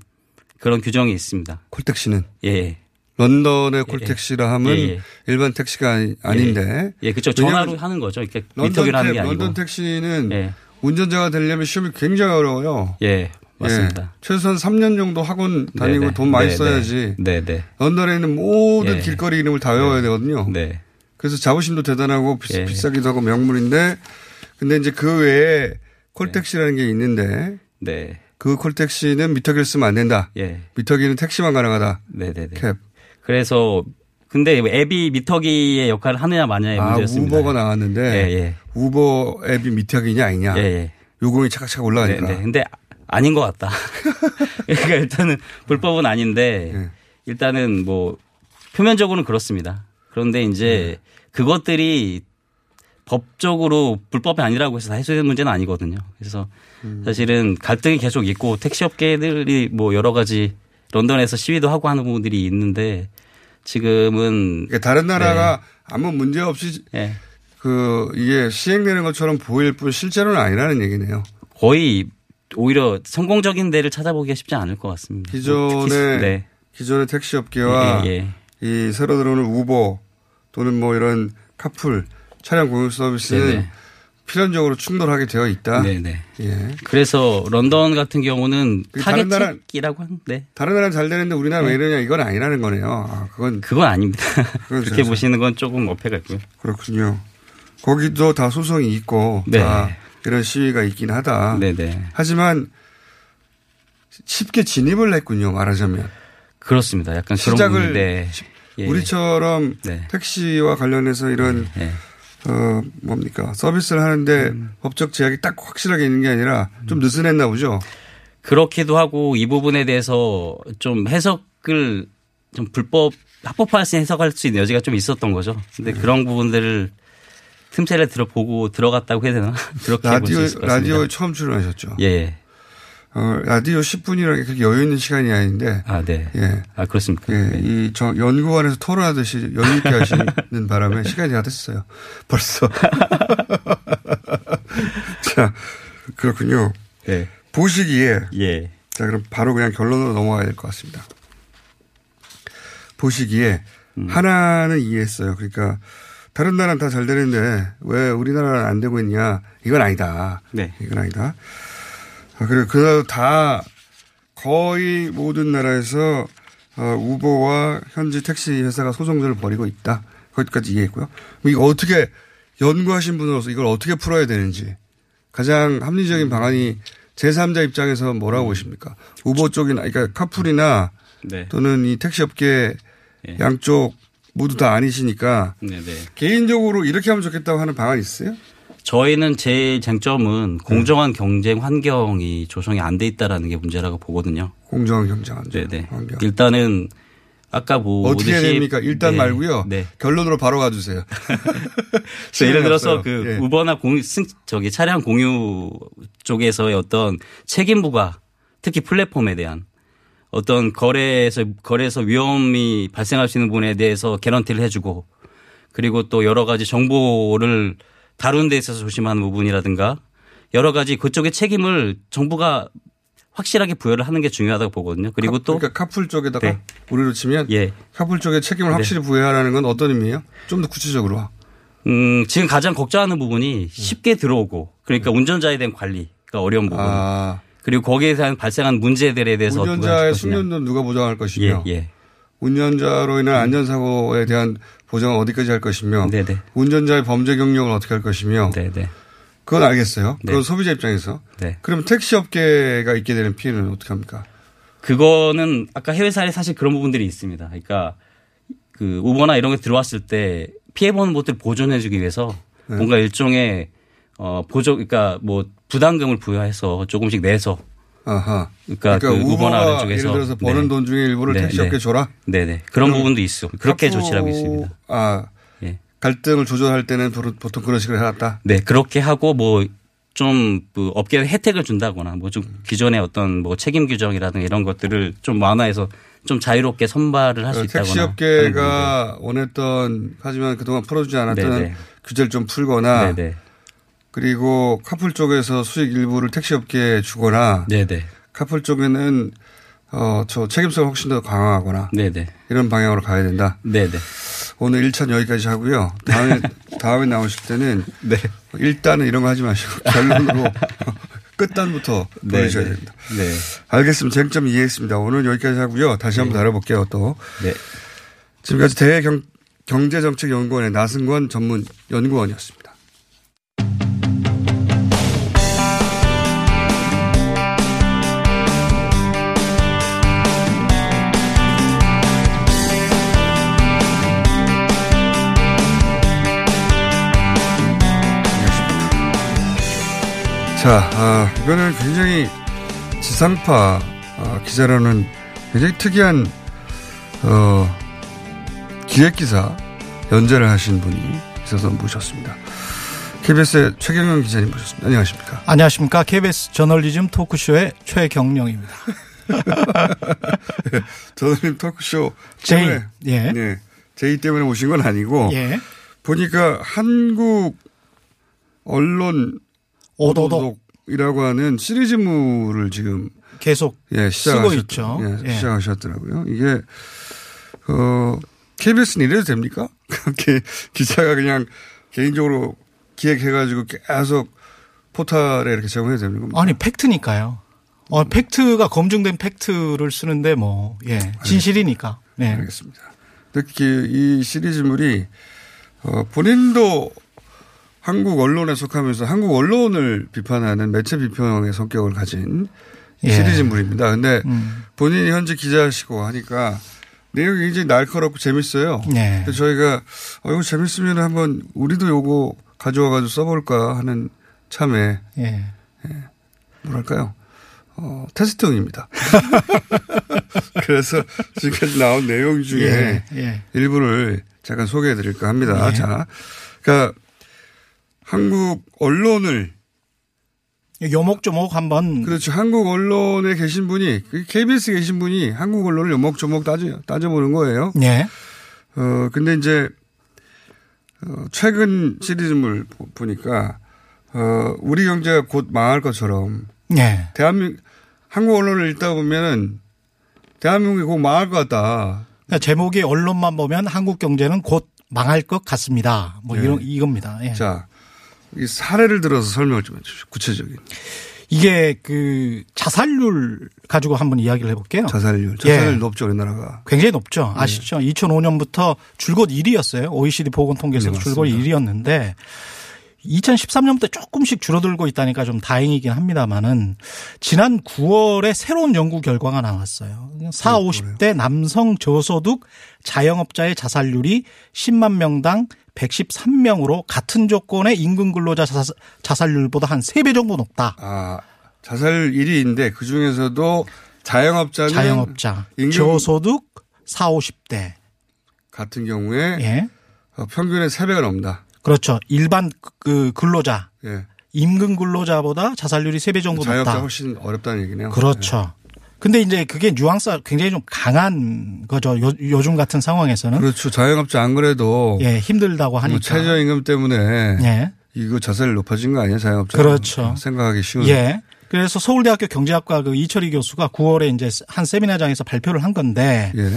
[SPEAKER 13] 그런 규정이 있습니다.
[SPEAKER 5] 콜택시는?
[SPEAKER 13] 예.
[SPEAKER 5] 런던의 콜택시라 하면
[SPEAKER 13] 예, 예.
[SPEAKER 5] 일반 택시가 아닌데.
[SPEAKER 13] 예, 그렇죠. 전화로 하는 거죠. 이렇게
[SPEAKER 5] 런던,
[SPEAKER 13] 미터기를 하는 게
[SPEAKER 5] 택-
[SPEAKER 13] 아니고.
[SPEAKER 5] 런던 택시는 운전자가 되려면 시험이 굉장히 어려워요.
[SPEAKER 13] 예, 맞습니다.
[SPEAKER 5] 예, 최소한 3년 정도 학원 다니고
[SPEAKER 13] 네네.
[SPEAKER 5] 돈 많이
[SPEAKER 13] 네네.
[SPEAKER 5] 써야지.
[SPEAKER 13] 네네.
[SPEAKER 5] 런던에 있는 모든
[SPEAKER 13] 예.
[SPEAKER 5] 길거리 이름을 다 외워야 되거든요.
[SPEAKER 13] 네.
[SPEAKER 5] 그래서 자부심도 대단하고 비,
[SPEAKER 13] 예.
[SPEAKER 5] 비싸기도 하고 명물인데 근데 이제 그 외에 콜택시라는 게 있는데
[SPEAKER 13] 네.
[SPEAKER 5] 그 콜택시는 미터기를 쓰면 안 된다.
[SPEAKER 13] 예.
[SPEAKER 5] 미터기는 택시만 가능하다.
[SPEAKER 13] 네네네.
[SPEAKER 5] 캡.
[SPEAKER 13] 그래서 근데 앱이 미터기의 역할을 하느냐 마냐의
[SPEAKER 5] 아,
[SPEAKER 13] 문제였습니다.
[SPEAKER 5] 우버가 나왔는데
[SPEAKER 13] 예, 예.
[SPEAKER 5] 우버 앱이 미터기냐 아니냐.
[SPEAKER 13] 예, 예.
[SPEAKER 5] 요금이 차곡차곡 올라가니까.
[SPEAKER 13] 네, 네. 근데 아닌 것 같다. 그러니까 일단은 불법은 아닌데
[SPEAKER 5] 예.
[SPEAKER 13] 일단은 뭐 표면적으로는 그렇습니다. 그런데 이제
[SPEAKER 5] 네.
[SPEAKER 13] 그것들이 법적으로 불법이 아니라고 해서 다 해소되는 문제는 아니거든요. 그래서
[SPEAKER 5] 음.
[SPEAKER 13] 사실은 갈등이 계속 있고 택시업계들이 뭐 여러 가지 런던에서 시위도 하고 하는 부분들이 있는데 지금은
[SPEAKER 5] 그러니까 다른 나라가 아무 문제 없이
[SPEAKER 13] 예.
[SPEAKER 5] 그 이게 시행되는 것처럼 보일 뿐 실제로는 아니라는 얘기네요.
[SPEAKER 13] 거의 오히려 성공적인 데를 찾아보기가 쉽지 않을 것 같습니다.
[SPEAKER 5] 기존의
[SPEAKER 13] 네.
[SPEAKER 5] 기존의 택시 업계와
[SPEAKER 13] 예, 예.
[SPEAKER 5] 이 새로 들어오는 우버 또는 뭐 이런 카풀 차량 공유 서비스는
[SPEAKER 13] 네네.
[SPEAKER 5] 필연적으로 충돌하게 되어 있다.
[SPEAKER 13] 네네.
[SPEAKER 5] 예.
[SPEAKER 13] 그래서 런던 같은 경우는
[SPEAKER 5] 그 다른 나라-
[SPEAKER 13] 타겟책이라고 하는데
[SPEAKER 5] 다른 나라는 잘 되는데 우리나라 왜
[SPEAKER 13] 네.
[SPEAKER 5] 이러냐 이건 아니라는 거네요. 아, 그건
[SPEAKER 13] 그건 아닙니다.
[SPEAKER 5] 그건
[SPEAKER 13] 그렇게
[SPEAKER 5] 저-
[SPEAKER 13] 보시는 건 조금 어폐가 있고요.
[SPEAKER 5] 그렇군요. 거기도 다 소송이 있고
[SPEAKER 13] 네.
[SPEAKER 5] 다 이런 시위가 있긴 하다.
[SPEAKER 13] 네네.
[SPEAKER 5] 하지만 쉽게 진입을 했군요. 말하자면
[SPEAKER 13] 그렇습니다. 약간 그런
[SPEAKER 5] 시작을
[SPEAKER 13] 네. 예.
[SPEAKER 5] 우리처럼
[SPEAKER 13] 네.
[SPEAKER 5] 택시와 관련해서 이런
[SPEAKER 13] 네.
[SPEAKER 5] 어 뭡니까 서비스를 하는데
[SPEAKER 13] 음.
[SPEAKER 5] 법적 제약이 딱 확실하게 있는 게 아니라 좀 느슨했나 보죠.
[SPEAKER 13] 그렇기도 하고 이 부분에 대해서 좀 해석을 좀 불법 합법화할 수 해석할 수 있는 여지가 좀 있었던 거죠. 근데
[SPEAKER 5] 네.
[SPEAKER 13] 그런 부분들을 틈새를 들어보고 들어갔다고 해야 되나? 그렇게 볼
[SPEAKER 5] 라디오. 라디오에 처음 출연하셨죠.
[SPEAKER 13] 예.
[SPEAKER 5] 어, 라디오 10분이라는 게 그렇게 여유 있는 시간이 아닌데.
[SPEAKER 13] 아, 네.
[SPEAKER 5] 예.
[SPEAKER 13] 아, 그렇습니까?
[SPEAKER 5] 예. 이, 저, 연구원에서 토론하듯이 여유 있게 하시는 바람에 시간이 다 됐어요. 벌써. 자, 그렇군요.
[SPEAKER 13] 예.
[SPEAKER 5] 보시기에.
[SPEAKER 13] 예.
[SPEAKER 5] 자, 그럼 바로 그냥 결론으로 넘어가야 될 것 같습니다. 보시기에
[SPEAKER 13] 음.
[SPEAKER 5] 하나는 이해했어요. 그러니까 다른 나라는 다 잘 되는데 왜 우리나라는 안 되고 있냐. 이건 아니다.
[SPEAKER 13] 네.
[SPEAKER 5] 이건 아니다. 아, 그리고 그다 거의 모든 나라에서 어, 우버와 현지 택시 회사가 소송전을 벌이고 있다. 거기까지 이해했고요. 이거 어떻게 연구하신 분으로서 이걸 어떻게 풀어야 되는지 가장 합리적인 방안이 제3자 입장에서 뭐라고 보십니까? 우버 쪽이나 그러니까 카풀이나
[SPEAKER 13] 네.
[SPEAKER 5] 또는 이 택시 업계 양쪽 모두 다 아니시니까
[SPEAKER 13] 네네.
[SPEAKER 5] 개인적으로 이렇게 하면 좋겠다고 하는 방안이 있어요?
[SPEAKER 13] 저희는 제 쟁점은 공정한 경쟁 환경이 조성이 안 돼 있다라는 게 문제라고 보거든요.
[SPEAKER 5] 공정한 경쟁 환경.
[SPEAKER 13] 네네. 일단은 아까 보
[SPEAKER 5] 어떻게 해야 됩니까? 일단
[SPEAKER 13] 네.
[SPEAKER 5] 말고요.
[SPEAKER 13] 네.
[SPEAKER 5] 결론으로 바로 가주세요.
[SPEAKER 13] 예를 들어서 그
[SPEAKER 5] 예.
[SPEAKER 13] 우버나 공, 승, 저기 차량 공유 쪽에서의 어떤 책임 부가 특히 플랫폼에 대한 어떤 거래에서 거래에서 위험이 발생할 수 있는 부분에 대해서 개런티를 해주고 그리고 또 여러 가지 정보를 다루는 데 있어서 조심하는 부분이라든가 여러 가지 그쪽의 책임을 정부가 확실하게 부여를 하는 게 중요하다고 보거든요. 그리고 또
[SPEAKER 5] 그러니까 카풀 쪽에다가
[SPEAKER 13] 네.
[SPEAKER 5] 우리로 치면
[SPEAKER 13] 예.
[SPEAKER 5] 카풀 쪽에 책임을
[SPEAKER 13] 네.
[SPEAKER 5] 확실히 부여하라는 건 어떤 의미예요? 좀 더 구체적으로.
[SPEAKER 13] 음, 지금 가장 걱정하는 부분이 쉽게 들어오고 그러니까 운전자에 대한 관리가 어려운 부분.
[SPEAKER 5] 네. 아.
[SPEAKER 13] 그리고 거기에 대한 발생한 문제들에 대해서
[SPEAKER 5] 운전자의. 숙련도 누가 보장할 것이며
[SPEAKER 13] 예, 예.
[SPEAKER 5] 운전자로 인한 안전사고에 대한 보장은 어디까지 할 것이며 운전자의 범죄 경력을 어떻게 할 것이며 그건 알겠어요. 그건 소비자 입장에서.
[SPEAKER 13] 네.
[SPEAKER 5] 그럼 택시 업계가 있게 되는 피해는 어떻게 합니까?
[SPEAKER 13] 그거는 아까 해외 사례 사실 그런 부분들이 있습니다. 그러니까 그 우버나 이런 게 들어왔을 때 피해 보는 것들을 보존해 주기 위해서
[SPEAKER 5] 네.
[SPEAKER 13] 뭔가 일종의 어 보조 그러니까 뭐 부담금을 부여해서 조금씩 내서
[SPEAKER 5] 아하.
[SPEAKER 13] 그러니까, 그 우버나
[SPEAKER 5] 우버가
[SPEAKER 13] 이런 쪽에서
[SPEAKER 5] 예를 들어서 버는
[SPEAKER 13] 네.
[SPEAKER 5] 돈 중에 일부를
[SPEAKER 13] 네,
[SPEAKER 5] 택시
[SPEAKER 13] 네.
[SPEAKER 5] 업계 줘라.
[SPEAKER 13] 네네 그런
[SPEAKER 5] 그럼
[SPEAKER 13] 부분도 있어. 그렇게 하고 있습니다.
[SPEAKER 5] 아
[SPEAKER 13] 예.
[SPEAKER 5] 갈등을 조절할 때는 보통 그런 식으로 해놨다.
[SPEAKER 13] 네, 그렇게 하고 뭐 좀 그 업계에 혜택을 준다거나 뭐 좀 기존의 어떤 뭐 책임 규정이라든가 이런 것들을 좀 완화해서 좀 자유롭게 선발을 할수
[SPEAKER 5] 어,
[SPEAKER 13] 있다거나
[SPEAKER 5] 택시
[SPEAKER 13] 하는
[SPEAKER 5] 업계가 원했던 하지만 그동안 풀어주지 않았던
[SPEAKER 13] 네네.
[SPEAKER 5] 규제를 좀 풀거나
[SPEAKER 13] 네네.
[SPEAKER 5] 그리고 카풀 쪽에서 수익 일부를 택시 업계에 주거나
[SPEAKER 13] 네네.
[SPEAKER 5] 카풀 쪽에는 어, 저 책임성을 훨씬 더 강화하거나
[SPEAKER 13] 네네.
[SPEAKER 5] 이런 방향으로 가야 된다.
[SPEAKER 13] 네네.
[SPEAKER 5] 오늘 1차는 여기까지 하고요. 다음에, 다음에 나오실 때는 일단은 이런 거 하지 마시고 결론으로 끝단부터
[SPEAKER 13] 네,
[SPEAKER 5] 보내셔야
[SPEAKER 13] 네.
[SPEAKER 5] 됩니다.
[SPEAKER 13] 네.
[SPEAKER 5] 알겠습니다. 쟁점 이해했습니다. 오늘 여기까지 하고요. 다시 한번 다뤄볼게요. 또.
[SPEAKER 13] 네.
[SPEAKER 5] 지금까지 대경, 경제정책연구원의 나승권 전문 연구원이었습니다. 자, 아, 이거는 굉장히 지상파 아, 기자라는 굉장히 특이한 어, 기획기사 연재를 하신 분이 있어서 모셨습니다. KBS의 최경영 기자님 모셨습니다. 안녕하십니까?
[SPEAKER 14] 안녕하십니까. KBS 저널리즘 토크쇼의 최경령입니다.
[SPEAKER 5] 저널리즘 토크쇼
[SPEAKER 14] 제이,
[SPEAKER 5] 때문에
[SPEAKER 14] 예.
[SPEAKER 5] 네, 제이 때문에 오신 건 아니고
[SPEAKER 14] 예.
[SPEAKER 5] 보니까 한국 언론 오도독이라고 하는 시리즈물을 지금
[SPEAKER 14] 계속
[SPEAKER 5] 예,
[SPEAKER 14] 쓰고
[SPEAKER 5] 시작하셨,
[SPEAKER 14] 있죠.
[SPEAKER 5] 예,
[SPEAKER 14] 예.
[SPEAKER 5] 시작하셨더라고요. 이게 어 KBS는 이래도 됩니까? 그렇게 기자가 그냥 개인적으로 기획해가지고 계속 포탈에 이렇게 제공해도 되는 겁니까?
[SPEAKER 14] 아니, 팩트니까요. 어, 팩트가 검증된 팩트를 쓰는데 뭐, 예. 진실이니까. 네.
[SPEAKER 5] 알겠습니다. 특히 이 시리즈물이 어, 본인도 한국 언론에 속하면서 한국 언론을 비판하는 매체 비평의 성격을 가진
[SPEAKER 14] 예.
[SPEAKER 5] 시리즈물입니다. 근데
[SPEAKER 14] 음.
[SPEAKER 5] 본인이 현재 기자시고 하니까 내용이 굉장히 날카롭고 재밌어요.
[SPEAKER 14] 네.
[SPEAKER 5] 그래서 저희가 어, 이거 재밌으면 한번 우리도 요거 가져와가지고 써볼까 하는 참에
[SPEAKER 14] 예.
[SPEAKER 5] 뭐랄까요. 어, 테스트용입니다. 그래서 지금까지 나온 내용 중에
[SPEAKER 14] 예, 예.
[SPEAKER 5] 일부를 잠깐 소개해 드릴까 합니다.
[SPEAKER 14] 예.
[SPEAKER 5] 자, 그러니까 한국 언론을
[SPEAKER 14] 요목조목 한번
[SPEAKER 5] 그렇죠. 한국 언론에 계신 분이 KBS 에 계신 분이 한국 언론을 요목조목 따져 따져보는 거예요.
[SPEAKER 14] 예.
[SPEAKER 5] 어 근데 이제 어, 최근 시리즈물 보- 보니까 어 우리 경제가 곧 망할 것처럼
[SPEAKER 14] 예.
[SPEAKER 5] 대한민국 한국 언론을 읽다 보면은 대한민국이 곧 망할 것 같다.
[SPEAKER 14] 그러니까 제목이 언론만 보면 한국 경제는 곧 망할 것 같습니다. 뭐
[SPEAKER 5] 예.
[SPEAKER 14] 이런 이겁니다. 예.
[SPEAKER 5] 자, 이 사례를 들어서 설명을 좀 해주십시오. 구체적인.
[SPEAKER 14] 이게 그 자살률 가지고 한번 이야기를 해볼게요.
[SPEAKER 5] 자살률. 자살률 높죠, 우리나라가.
[SPEAKER 14] 굉장히 높죠. 아시죠? 2005년부터 줄곧 1위였어요. OECD 보건통계에서
[SPEAKER 5] 네,
[SPEAKER 14] 줄곧
[SPEAKER 5] 맞습니다.
[SPEAKER 14] 1위였는데 2013년부터 조금씩 줄어들고 있다니까 좀 다행이긴 합니다만은 지난 9월에 새로운 연구 결과가 나왔어요. 4, 50대 남성 저소득 자영업자의 자살률이 10만 명당 113명으로 같은 조건의 임금 근로자 자살, 자살 률보다 한 3배 정도 높다.
[SPEAKER 5] 아, 자살 1위인데 그 중에서도 자영업자는
[SPEAKER 14] 자영업자, 저소득 4, 50대
[SPEAKER 5] 같은 경우에
[SPEAKER 14] 예.
[SPEAKER 5] 어, 평균의 3배가 넘다.
[SPEAKER 14] 그렇죠. 일반 그 근로자
[SPEAKER 5] 예.
[SPEAKER 14] 임금 근로자보다 자살률이 3배 정도
[SPEAKER 5] 자영업자
[SPEAKER 14] 높다.
[SPEAKER 5] 훨씬 어렵다는 얘기네요.
[SPEAKER 14] 그렇죠. 근데 이제 그게 뉘앙스가 굉장히 좀 강한 거죠. 요, 요즘 같은 상황에서는.
[SPEAKER 5] 그렇죠. 자영업자 안 그래도
[SPEAKER 14] 예, 힘들다고 하니까.
[SPEAKER 5] 뭐 최저임금 때문에
[SPEAKER 14] 예.
[SPEAKER 5] 이거 자살 높아진 거 아니에요, 자영업자?
[SPEAKER 14] 그렇죠.
[SPEAKER 5] 생각하기 쉬운.
[SPEAKER 14] 예. 그래서 서울대학교 경제학과 그 이철희 교수가 9월에 이제 한 세미나장에서 발표를 한 건데
[SPEAKER 5] 예.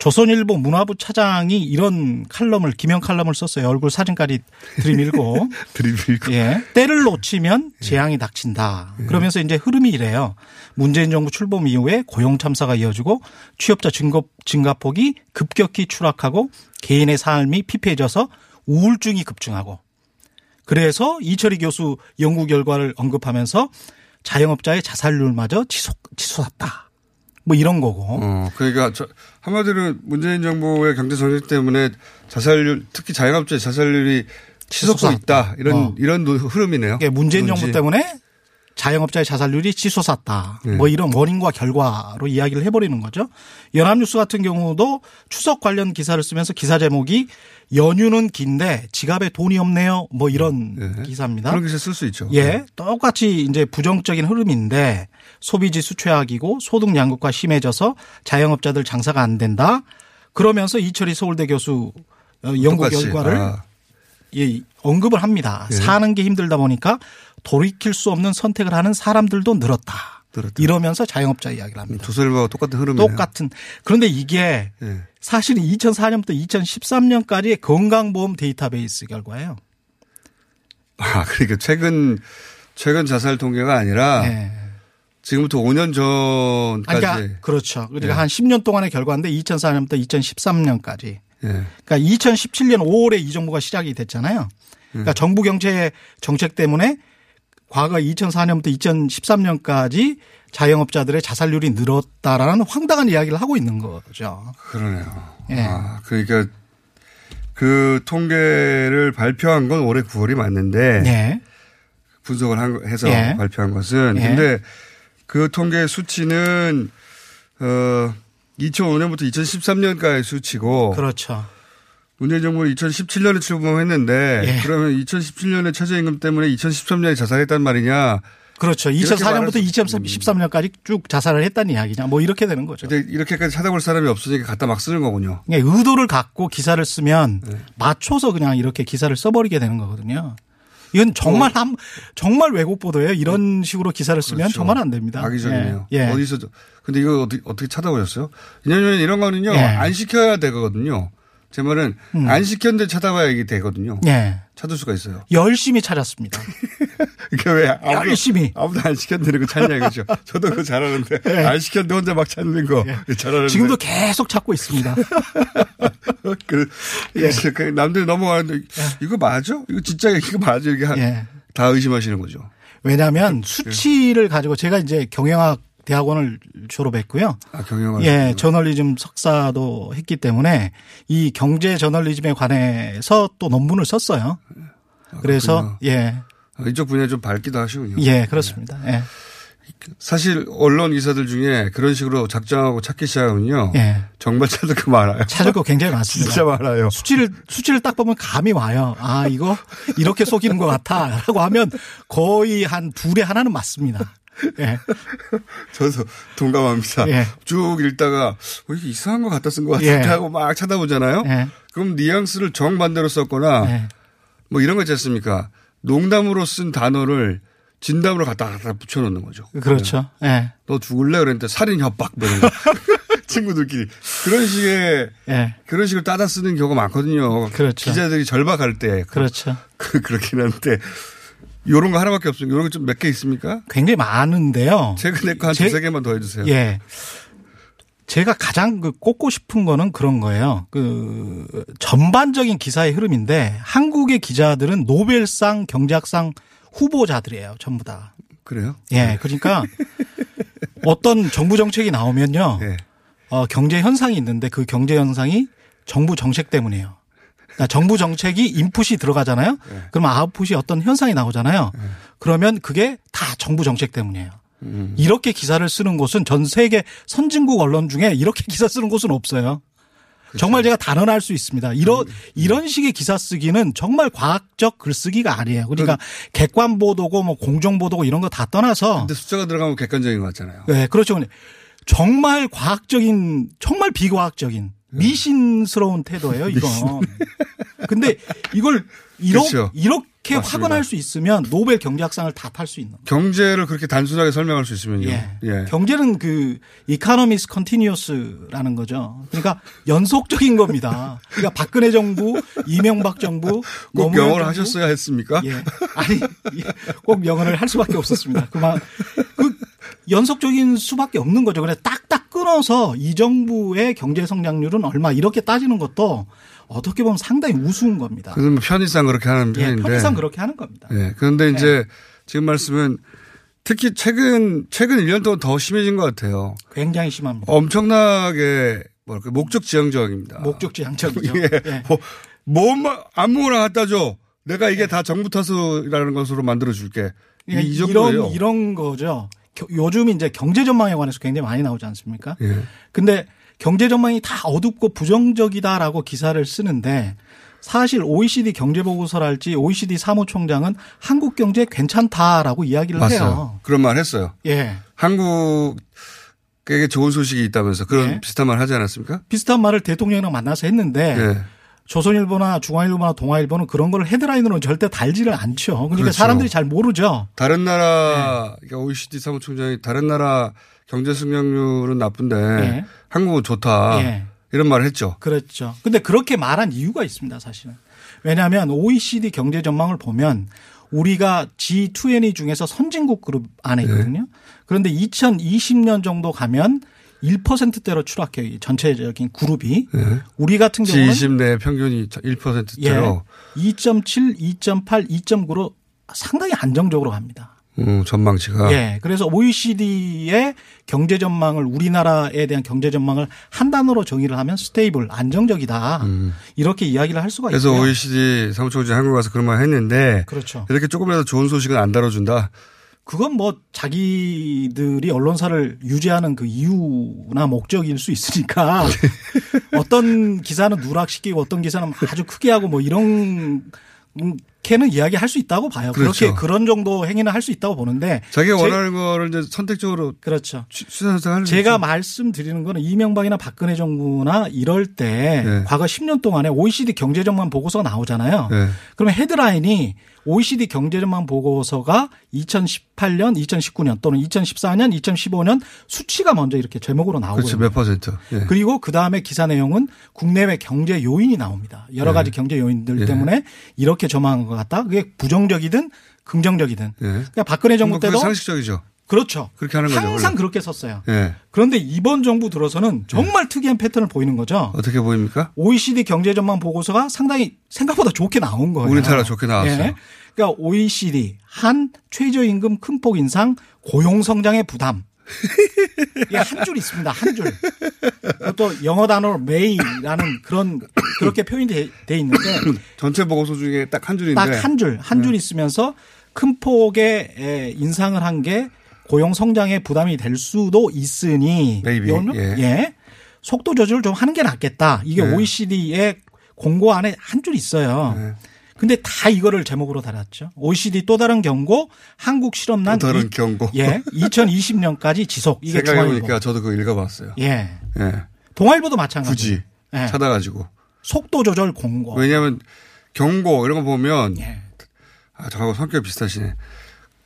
[SPEAKER 14] 조선일보 문화부 차장이 이런 칼럼을 기명 칼럼을 썼어요. 얼굴 사진까지 들이밀고
[SPEAKER 5] 들이밀고
[SPEAKER 14] 예. 때를 놓치면 재앙이 닥친다. 그러면서 이제 흐름이 이래요. 문재인 정부 출범 이후에 고용 참사가 이어지고 취업자 증가, 증가폭이 급격히 추락하고 개인의 삶이 피폐해져서 우울증이 급증하고 그래서 이철희 교수 연구 결과를 언급하면서 자영업자의 자살률마저 치솟, 치솟았다. 뭐 이런 거고.
[SPEAKER 5] 어, 그러니까 저, 한마디로 문재인 정부의 경제 정책 때문에 자살률, 특히 자영업자의 자살률이 치솟고. 있다. 이런,
[SPEAKER 14] 어.
[SPEAKER 5] 이런 흐름이네요.
[SPEAKER 14] 이게 문재인
[SPEAKER 5] 그런지.
[SPEAKER 14] 정부 때문에 자영업자의 자살률이 치솟았다.
[SPEAKER 5] 네.
[SPEAKER 14] 뭐 이런 원인과 결과로 이야기를 해버리는 거죠. 연합뉴스 같은 경우도 추석 관련 기사를 쓰면서 기사 제목이 연휴는 긴데 지갑에 돈이 없네요. 뭐 이런 기사입니다.
[SPEAKER 5] 네. 그런 기사 쓸 수 있죠.
[SPEAKER 14] 예, 똑같이 이제 부정적인 흐름인데 소비지수 최악이고 소득 양극화 심해져서 자영업자들 장사가 안 된다. 그러면서 이철희 서울대 교수 어, 연구
[SPEAKER 5] 똑같이.
[SPEAKER 14] 결과를
[SPEAKER 5] 아.
[SPEAKER 14] 예, 언급을 합니다.
[SPEAKER 5] 예.
[SPEAKER 14] 사는 게 힘들다 보니까 돌이킬 수 없는 선택을 하는 사람들도 늘었다. 이러면서 자영업자 이야기를 합니다.
[SPEAKER 5] 조선일보와 똑같은 흐름이네요.
[SPEAKER 14] 똑같은. 그런데 이게
[SPEAKER 5] 예.
[SPEAKER 14] 사실 2004년부터 2013년까지의 건강보험 데이터베이스 결과예요.
[SPEAKER 5] 아, 그러니까 최근, 최근 자살 통계가 아니라
[SPEAKER 14] 네.
[SPEAKER 5] 지금부터 5년
[SPEAKER 14] 아니,
[SPEAKER 5] 전까지.
[SPEAKER 14] 그러니까 그렇죠. 그러니까
[SPEAKER 5] 예.
[SPEAKER 14] 한 10년 동안의 결과인데 2004년부터 2013년까지.
[SPEAKER 5] 예.
[SPEAKER 14] 그러니까 2017년 5월에 이 정부가 시작이 됐잖아요. 그러니까
[SPEAKER 5] 음.
[SPEAKER 14] 정부 경제 정책 때문에 과거 2004년부터 2013년까지 자영업자들의 자살률이 늘었다라는 황당한 이야기를 하고 있는 거죠.
[SPEAKER 5] 그러네요.
[SPEAKER 14] 예.
[SPEAKER 5] 아, 그러니까 그 통계를 발표한 건 올해 9월이 맞는데
[SPEAKER 14] 예.
[SPEAKER 5] 분석을 한, 거- 해서
[SPEAKER 14] 예.
[SPEAKER 5] 발표한 것은
[SPEAKER 14] 예.
[SPEAKER 5] 근데 그 통계 수치는 어 2005년부터 2013년까지 수치고
[SPEAKER 14] 그렇죠.
[SPEAKER 5] 문재인 정부는 2017년에 출범했는데
[SPEAKER 14] 예.
[SPEAKER 5] 그러면 2017년에 최저임금 때문에 2013년에 자살했단 말이냐?
[SPEAKER 14] 그렇죠.
[SPEAKER 5] 이렇게 말할
[SPEAKER 14] 2004년부터
[SPEAKER 5] 수-
[SPEAKER 14] 2013년까지 쭉 자살을 했다는 이야기냐. 뭐 이렇게 되는 거죠.
[SPEAKER 5] 근데 이렇게까지 찾아볼 사람이 없으니까 갖다 막 쓰는 거군요.
[SPEAKER 14] 그냥 의도를 갖고 기사를 쓰면
[SPEAKER 5] 네.
[SPEAKER 14] 맞춰서 그냥 이렇게 기사를 써버리게 되는 거거든요. 이건 정말 한 정말 왜곡 보도예요. 이런 식으로 기사를 쓰면
[SPEAKER 5] 어. 그렇죠.
[SPEAKER 14] 정말 안 됩니다.
[SPEAKER 5] 악의적이네요.
[SPEAKER 14] 예. 예.
[SPEAKER 5] 어디서 근데 이거 어떻게, 어떻게 찾아보셨어요? 왜냐하면 이런 거는요
[SPEAKER 14] 예.
[SPEAKER 5] 안 시켜야 되거든요. 제 말은
[SPEAKER 14] 음.
[SPEAKER 5] 안 시켰는데 찾아봐야 이게 되거든요.
[SPEAKER 14] 예.
[SPEAKER 5] 찾을 수가 있어요.
[SPEAKER 14] 열심히 찾았습니다.
[SPEAKER 5] 그러니까 왜 아무도,
[SPEAKER 14] 열심히.
[SPEAKER 5] 아무도 안 시켰는데 그 찾냐 이거죠. 저도 그거 잘하는데
[SPEAKER 14] 예.
[SPEAKER 5] 안 시켰는데 혼자 막 찾는 거 잘하는데
[SPEAKER 14] 지금도 계속 찾고 있습니다.
[SPEAKER 5] 그,
[SPEAKER 14] 예.
[SPEAKER 5] 그 남들 넘어가는데 이거 맞아? 이거 진짜 이거 맞아? 이게 한-
[SPEAKER 14] 예.
[SPEAKER 5] 다 의심하시는 거죠.
[SPEAKER 14] 왜냐하면 수치를 가지고 제가 이제 경영학 대학원을 졸업했고요.
[SPEAKER 5] 아, 경영학.
[SPEAKER 14] 예, 저널리즘 석사도 했기 때문에 이 경제 저널리즘에 관해서 또 논문을 썼어요. 그래서 예,
[SPEAKER 5] 아, 이쪽 분야 좀 밝기도 하시군요.
[SPEAKER 14] 예, 그렇습니다. 예.
[SPEAKER 5] 사실 언론 기사들 중에 그런 식으로 작정하고 찾기 시작하면요.
[SPEAKER 14] 예.
[SPEAKER 5] 정말 찾을 거 많아요.
[SPEAKER 14] 찾을 거 굉장히 많습니다.
[SPEAKER 5] 진짜 많아요.
[SPEAKER 14] 수치를 수치를 딱 보면 감이 와요. 아 이거 이렇게 속이는 것 같아라고 하면 거의 한 둘에 하나는 맞습니다. 예.
[SPEAKER 5] 저도 동감합니다.
[SPEAKER 14] 예.
[SPEAKER 5] 쭉 읽다가 어, 이게 이상한 거 갖다 쓴 것 같아
[SPEAKER 14] 예.
[SPEAKER 5] 하고 막 찾아보잖아요.
[SPEAKER 14] 예.
[SPEAKER 5] 그럼 뉘앙스를 정반대로 썼거나
[SPEAKER 14] 예.
[SPEAKER 5] 뭐 이런 거 있지 않습니까? 농담으로 쓴 단어를 진담으로 갖다 갖다 붙여놓는 거죠.
[SPEAKER 14] 그렇죠. 예.
[SPEAKER 5] 너 죽을래? 그랬는데 살인 협박 뭐 이런 거. 친구들끼리 그런 식의
[SPEAKER 14] 예.
[SPEAKER 5] 그런 식으로 따다 쓰는 경우가 많거든요.
[SPEAKER 14] 그렇죠.
[SPEAKER 5] 기자들이 절박할 때
[SPEAKER 14] 그렇죠.
[SPEAKER 5] 그, 그렇긴 한데 요런 거 하나밖에 없어요. 요런 거좀몇 개 있습니까?
[SPEAKER 14] 굉장히 많은데요.
[SPEAKER 5] 최근에 거한
[SPEAKER 14] 제-
[SPEAKER 5] 두세 개만 더 해주세요.
[SPEAKER 14] 예. 제가 가장 그 꼽고 싶은 거는 그런 거예요. 그 전반적인 기사의 흐름인데 한국의 기자들은 노벨상 경제학상 후보자들이에요. 전부 다.
[SPEAKER 5] 그래요?
[SPEAKER 14] 예. 그러니까 어떤 정부 정책이 나오면요.
[SPEAKER 5] 네.
[SPEAKER 14] 어, 경제 현상이 있는데 그 경제 현상이 정부 정책 때문이에요. 그러니까 정부 정책이 인풋이 들어가잖아요.
[SPEAKER 5] 네.
[SPEAKER 14] 그러면 아웃풋이 어떤 현상이 나오잖아요. 그러면 그게 다 정부 정책 때문이에요. 이렇게 기사를 쓰는 곳은 전 세계 선진국 언론 중에 이렇게 기사 쓰는 곳은 없어요. 정말 제가 단언할 수 있습니다. 이런 이런 식의 기사 쓰기는 정말 과학적 글쓰기가 아니에요. 그러니까 객관 보도고 뭐 공정 보도고 이런 거 다 떠나서
[SPEAKER 5] 근데 숫자가 들어가면 객관적인 것 같잖아요.
[SPEAKER 14] 네, 그렇죠. 정말 과학적인 정말 비과학적인 미신스러운 태도예요, 이건. 근데 이걸 이러,
[SPEAKER 5] 그렇죠.
[SPEAKER 14] 이렇게
[SPEAKER 5] 맞습니다.
[SPEAKER 14] 확언할 수 있으면 노벨 경제학상을 다 탈 수 있는.
[SPEAKER 5] 경제를 그렇게 단순하게 설명할 수 있으면요.
[SPEAKER 14] 예.
[SPEAKER 5] 예.
[SPEAKER 14] 경제는 그 economies continuous라는 거죠. 그러니까 연속적인 겁니다. 그러니까 박근혜 정부, 이명박 정부,
[SPEAKER 5] 꼭 영어를
[SPEAKER 14] 정부.
[SPEAKER 5] 하셨어야 했습니까?
[SPEAKER 14] 예. 아니 예. 꼭 영어를 할 수밖에 없었습니다. 그만 그 연속적인 수밖에 없는 거죠. 그래 딱딱 끊어서 이 정부의 경제 성장률은 얼마 이렇게 따지는 것도 어떻게 보면 상당히 우스운 겁니다.
[SPEAKER 5] 그래서 뭐 편의상 그렇게 하는
[SPEAKER 14] 예,
[SPEAKER 5] 편인데.
[SPEAKER 14] 편의상 그렇게 하는 겁니다.
[SPEAKER 5] 예. 그런데 이제 지금 말씀은 특히 최근 최근 1년 동안 더 심해진 것 같아요.
[SPEAKER 14] 굉장히 심합니다.
[SPEAKER 5] 엄청나게 뭐랄까 목적 지향적입니다.
[SPEAKER 14] 목적지 양적이죠.
[SPEAKER 5] 예.
[SPEAKER 14] 예.
[SPEAKER 5] 뭐, 뭐 아무거나 갖다 줘. 내가 이게 다 정부 탓이라는 것으로 만들어 줄게.
[SPEAKER 14] 예,
[SPEAKER 5] 이 정도예요.
[SPEAKER 14] 이런 이런 거죠. 겨- 요즘 이제 경제 전망에 관해서 굉장히 많이 나오지 않습니까?
[SPEAKER 5] 예.
[SPEAKER 14] 근데 경제 전망이 다 어둡고 부정적이다라고 기사를 쓰는데 사실 OECD 경제 보고서랄지 OECD 사무총장은 한국 경제 괜찮다라고 이야기를
[SPEAKER 5] 맞아요.
[SPEAKER 14] 해요.
[SPEAKER 5] 그런 말 했어요.
[SPEAKER 14] 예.
[SPEAKER 5] 한국에게 좋은 소식이 있다면서 그런
[SPEAKER 14] 예.
[SPEAKER 5] 비슷한 말 하지 않았습니까?
[SPEAKER 14] 비슷한 말을 대통령이랑 만나서 했는데
[SPEAKER 5] 예.
[SPEAKER 14] 조선일보나 중앙일보나 동아일보는 그런 걸 헤드라인으로는 절대 달지를 않죠. 그러니까
[SPEAKER 5] 그렇죠.
[SPEAKER 14] 사람들이 잘 모르죠.
[SPEAKER 5] 다른
[SPEAKER 14] 네.
[SPEAKER 5] 나라 그러니까 OECD 사무총장이 다른 나라 경제 성장률은 나쁜데
[SPEAKER 14] 예.
[SPEAKER 5] 한국은 좋다.
[SPEAKER 14] 예.
[SPEAKER 5] 이런 말을 했죠.
[SPEAKER 14] 그렇죠. 근데 그렇게 말한 이유가 있습니다, 사실은. 왜냐하면 OECD 경제 전망을 보면 우리가 G20 중에서 선진국 그룹 안에
[SPEAKER 5] 네.
[SPEAKER 14] 있거든요. 그런데 2020년 정도 가면 1%대로 추락해요. 이 전체적인 그룹이.
[SPEAKER 5] 예.
[SPEAKER 14] 우리 같은 경우는
[SPEAKER 5] G20 내 평균이 1%대로
[SPEAKER 14] 예, 2.7, 2.8, 2.9로 상당히 안정적으로 갑니다.
[SPEAKER 5] 음, 전망치가
[SPEAKER 14] 예. 그래서 OECD의 경제 전망을 우리나라에 대한 경제 전망을 한 단어로 정의를 하면 stable, 안정적이다. 이렇게 이야기를 할 수가
[SPEAKER 5] 음. 그래서
[SPEAKER 14] 있고요.
[SPEAKER 5] OECD 사무총장이 한국 가서 그런 말 했는데
[SPEAKER 14] 그렇죠.
[SPEAKER 5] 이렇게 조금이라도 좋은 소식은 안 다뤄준다.
[SPEAKER 14] 그건 뭐 자기들이 언론사를 유지하는 그 이유나 목적일 수 있으니까 어떤 기사는 누락시키고 어떤 기사는 아주 크게 하고 뭐 이런 캐는 이야기할 수 있다고 봐요. 그렇게
[SPEAKER 5] 그렇죠.
[SPEAKER 14] 그런 정도 행위는 할 수 있다고 보는데
[SPEAKER 5] 자기가
[SPEAKER 14] 제-
[SPEAKER 5] 원하는 거를 이제 선택적으로
[SPEAKER 14] 그렇죠. 제가
[SPEAKER 5] 있죠.
[SPEAKER 14] 말씀드리는 거는 이명박이나 박근혜 정부나 이럴 때
[SPEAKER 5] 네.
[SPEAKER 14] 과거 10년 동안에 OECD 경제전망 보고서가 나오잖아요.
[SPEAKER 5] 네.
[SPEAKER 14] 그러면 헤드라인이 OECD 경제전망 보고서가 2018년, 2019년 또는 2014년, 2015년 수치가 먼저 이렇게 제목으로 나오고요.
[SPEAKER 5] 그렇죠. 몇 퍼센트. 예.
[SPEAKER 14] 그리고 그 다음에 기사 내용은 국내외 경제 요인이 나옵니다. 여러
[SPEAKER 5] 네.
[SPEAKER 14] 가지 경제 요인들
[SPEAKER 5] 예.
[SPEAKER 14] 때문에 이렇게 전망한 것 같다. 그게 부정적이든 긍정적이든.
[SPEAKER 5] 예.
[SPEAKER 14] 그러니까 박근혜 정부 때도
[SPEAKER 5] 상식적이죠.
[SPEAKER 14] 그렇죠.
[SPEAKER 5] 그렇게 하는 거죠.
[SPEAKER 14] 항상. 그렇게 썼어요.
[SPEAKER 5] 예.
[SPEAKER 14] 그런데 이번 정부 들어서는 정말 특이한 패턴을 보이는 거죠.
[SPEAKER 5] 어떻게 보입니까?
[SPEAKER 14] OECD 경제 전망 보고서가 상당히 생각보다 좋게 나온 거예요.
[SPEAKER 5] 우리나라 좋게 나왔어요.
[SPEAKER 14] 예. 그러니까 OECD 한 최저임금 큰 폭 인상 고용 성장의 부담. 이게 한줄 있습니다. 한 줄. 또 영어 단어로 may라는 그런 그렇게 표현이 돼, 돼 있는데
[SPEAKER 5] 전체 보고서 중에 딱 한 줄인데.
[SPEAKER 14] 딱 한 줄, 한줄 있으면서 큰 폭의 에, 인상을 한게 고용 성장에 부담이 될 수도 있으니
[SPEAKER 5] Maybe, 예.
[SPEAKER 14] 예. 속도 조절을 좀 하는 게 낫겠다. 이게
[SPEAKER 5] 네.
[SPEAKER 14] OECD의 공고 안에 한 줄 있어요.
[SPEAKER 5] 네.
[SPEAKER 14] 근데 다 이거를 제목으로 달았죠. OECD 또 다른 경고, 한국 실업난
[SPEAKER 5] 또 다른
[SPEAKER 14] 이-
[SPEAKER 5] 경고.
[SPEAKER 14] 예, 2020년까지 지속. 이게
[SPEAKER 5] 생각해보니까. 저도 그거 읽어봤어요.
[SPEAKER 14] 예,
[SPEAKER 5] 예.
[SPEAKER 14] 동아일보도 마찬가지.
[SPEAKER 5] 굳이
[SPEAKER 14] 예.
[SPEAKER 5] 찾아가지고.
[SPEAKER 14] 속도 조절 공고.
[SPEAKER 5] 왜냐하면 경고 이런 거 보면
[SPEAKER 14] 예.
[SPEAKER 5] 아 저하고 성격 비슷하시네.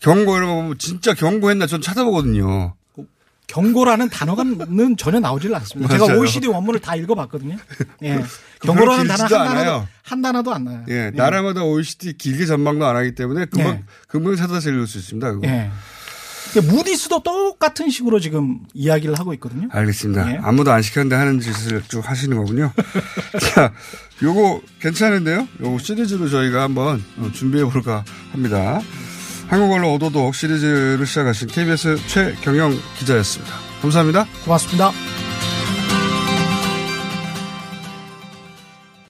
[SPEAKER 5] 경고 이러면 진짜 경고했나 전 찾아보거든요.
[SPEAKER 14] 그 경고라는 단어가는 전혀 나오질 않습니다. 제가 OECD 원문을 다 읽어봤거든요. 예. 경고라는 단어 한 단어도, 한 단어도 안 나요.
[SPEAKER 5] 예, 예. 나라마다 OECD 길게 전망도 안 하기 때문에 금방,
[SPEAKER 14] 예.
[SPEAKER 5] 금방 찾아서 읽을 수 있습니다. 그거.
[SPEAKER 14] 예. 무디스도 똑같은 식으로 지금 이야기를 하고 있거든요.
[SPEAKER 5] 알겠습니다.
[SPEAKER 14] 예.
[SPEAKER 5] 아무도 안 시켰는데 하는 짓을 쭉 하시는 거군요. 자, 요거 괜찮은데요? 요거 시리즈로 저희가 한번 어, 준비해 볼까 합니다. 한국어로 오도독 시리즈를 시작하신 KBS 최경영 기자였습니다. 감사합니다.
[SPEAKER 14] 고맙습니다.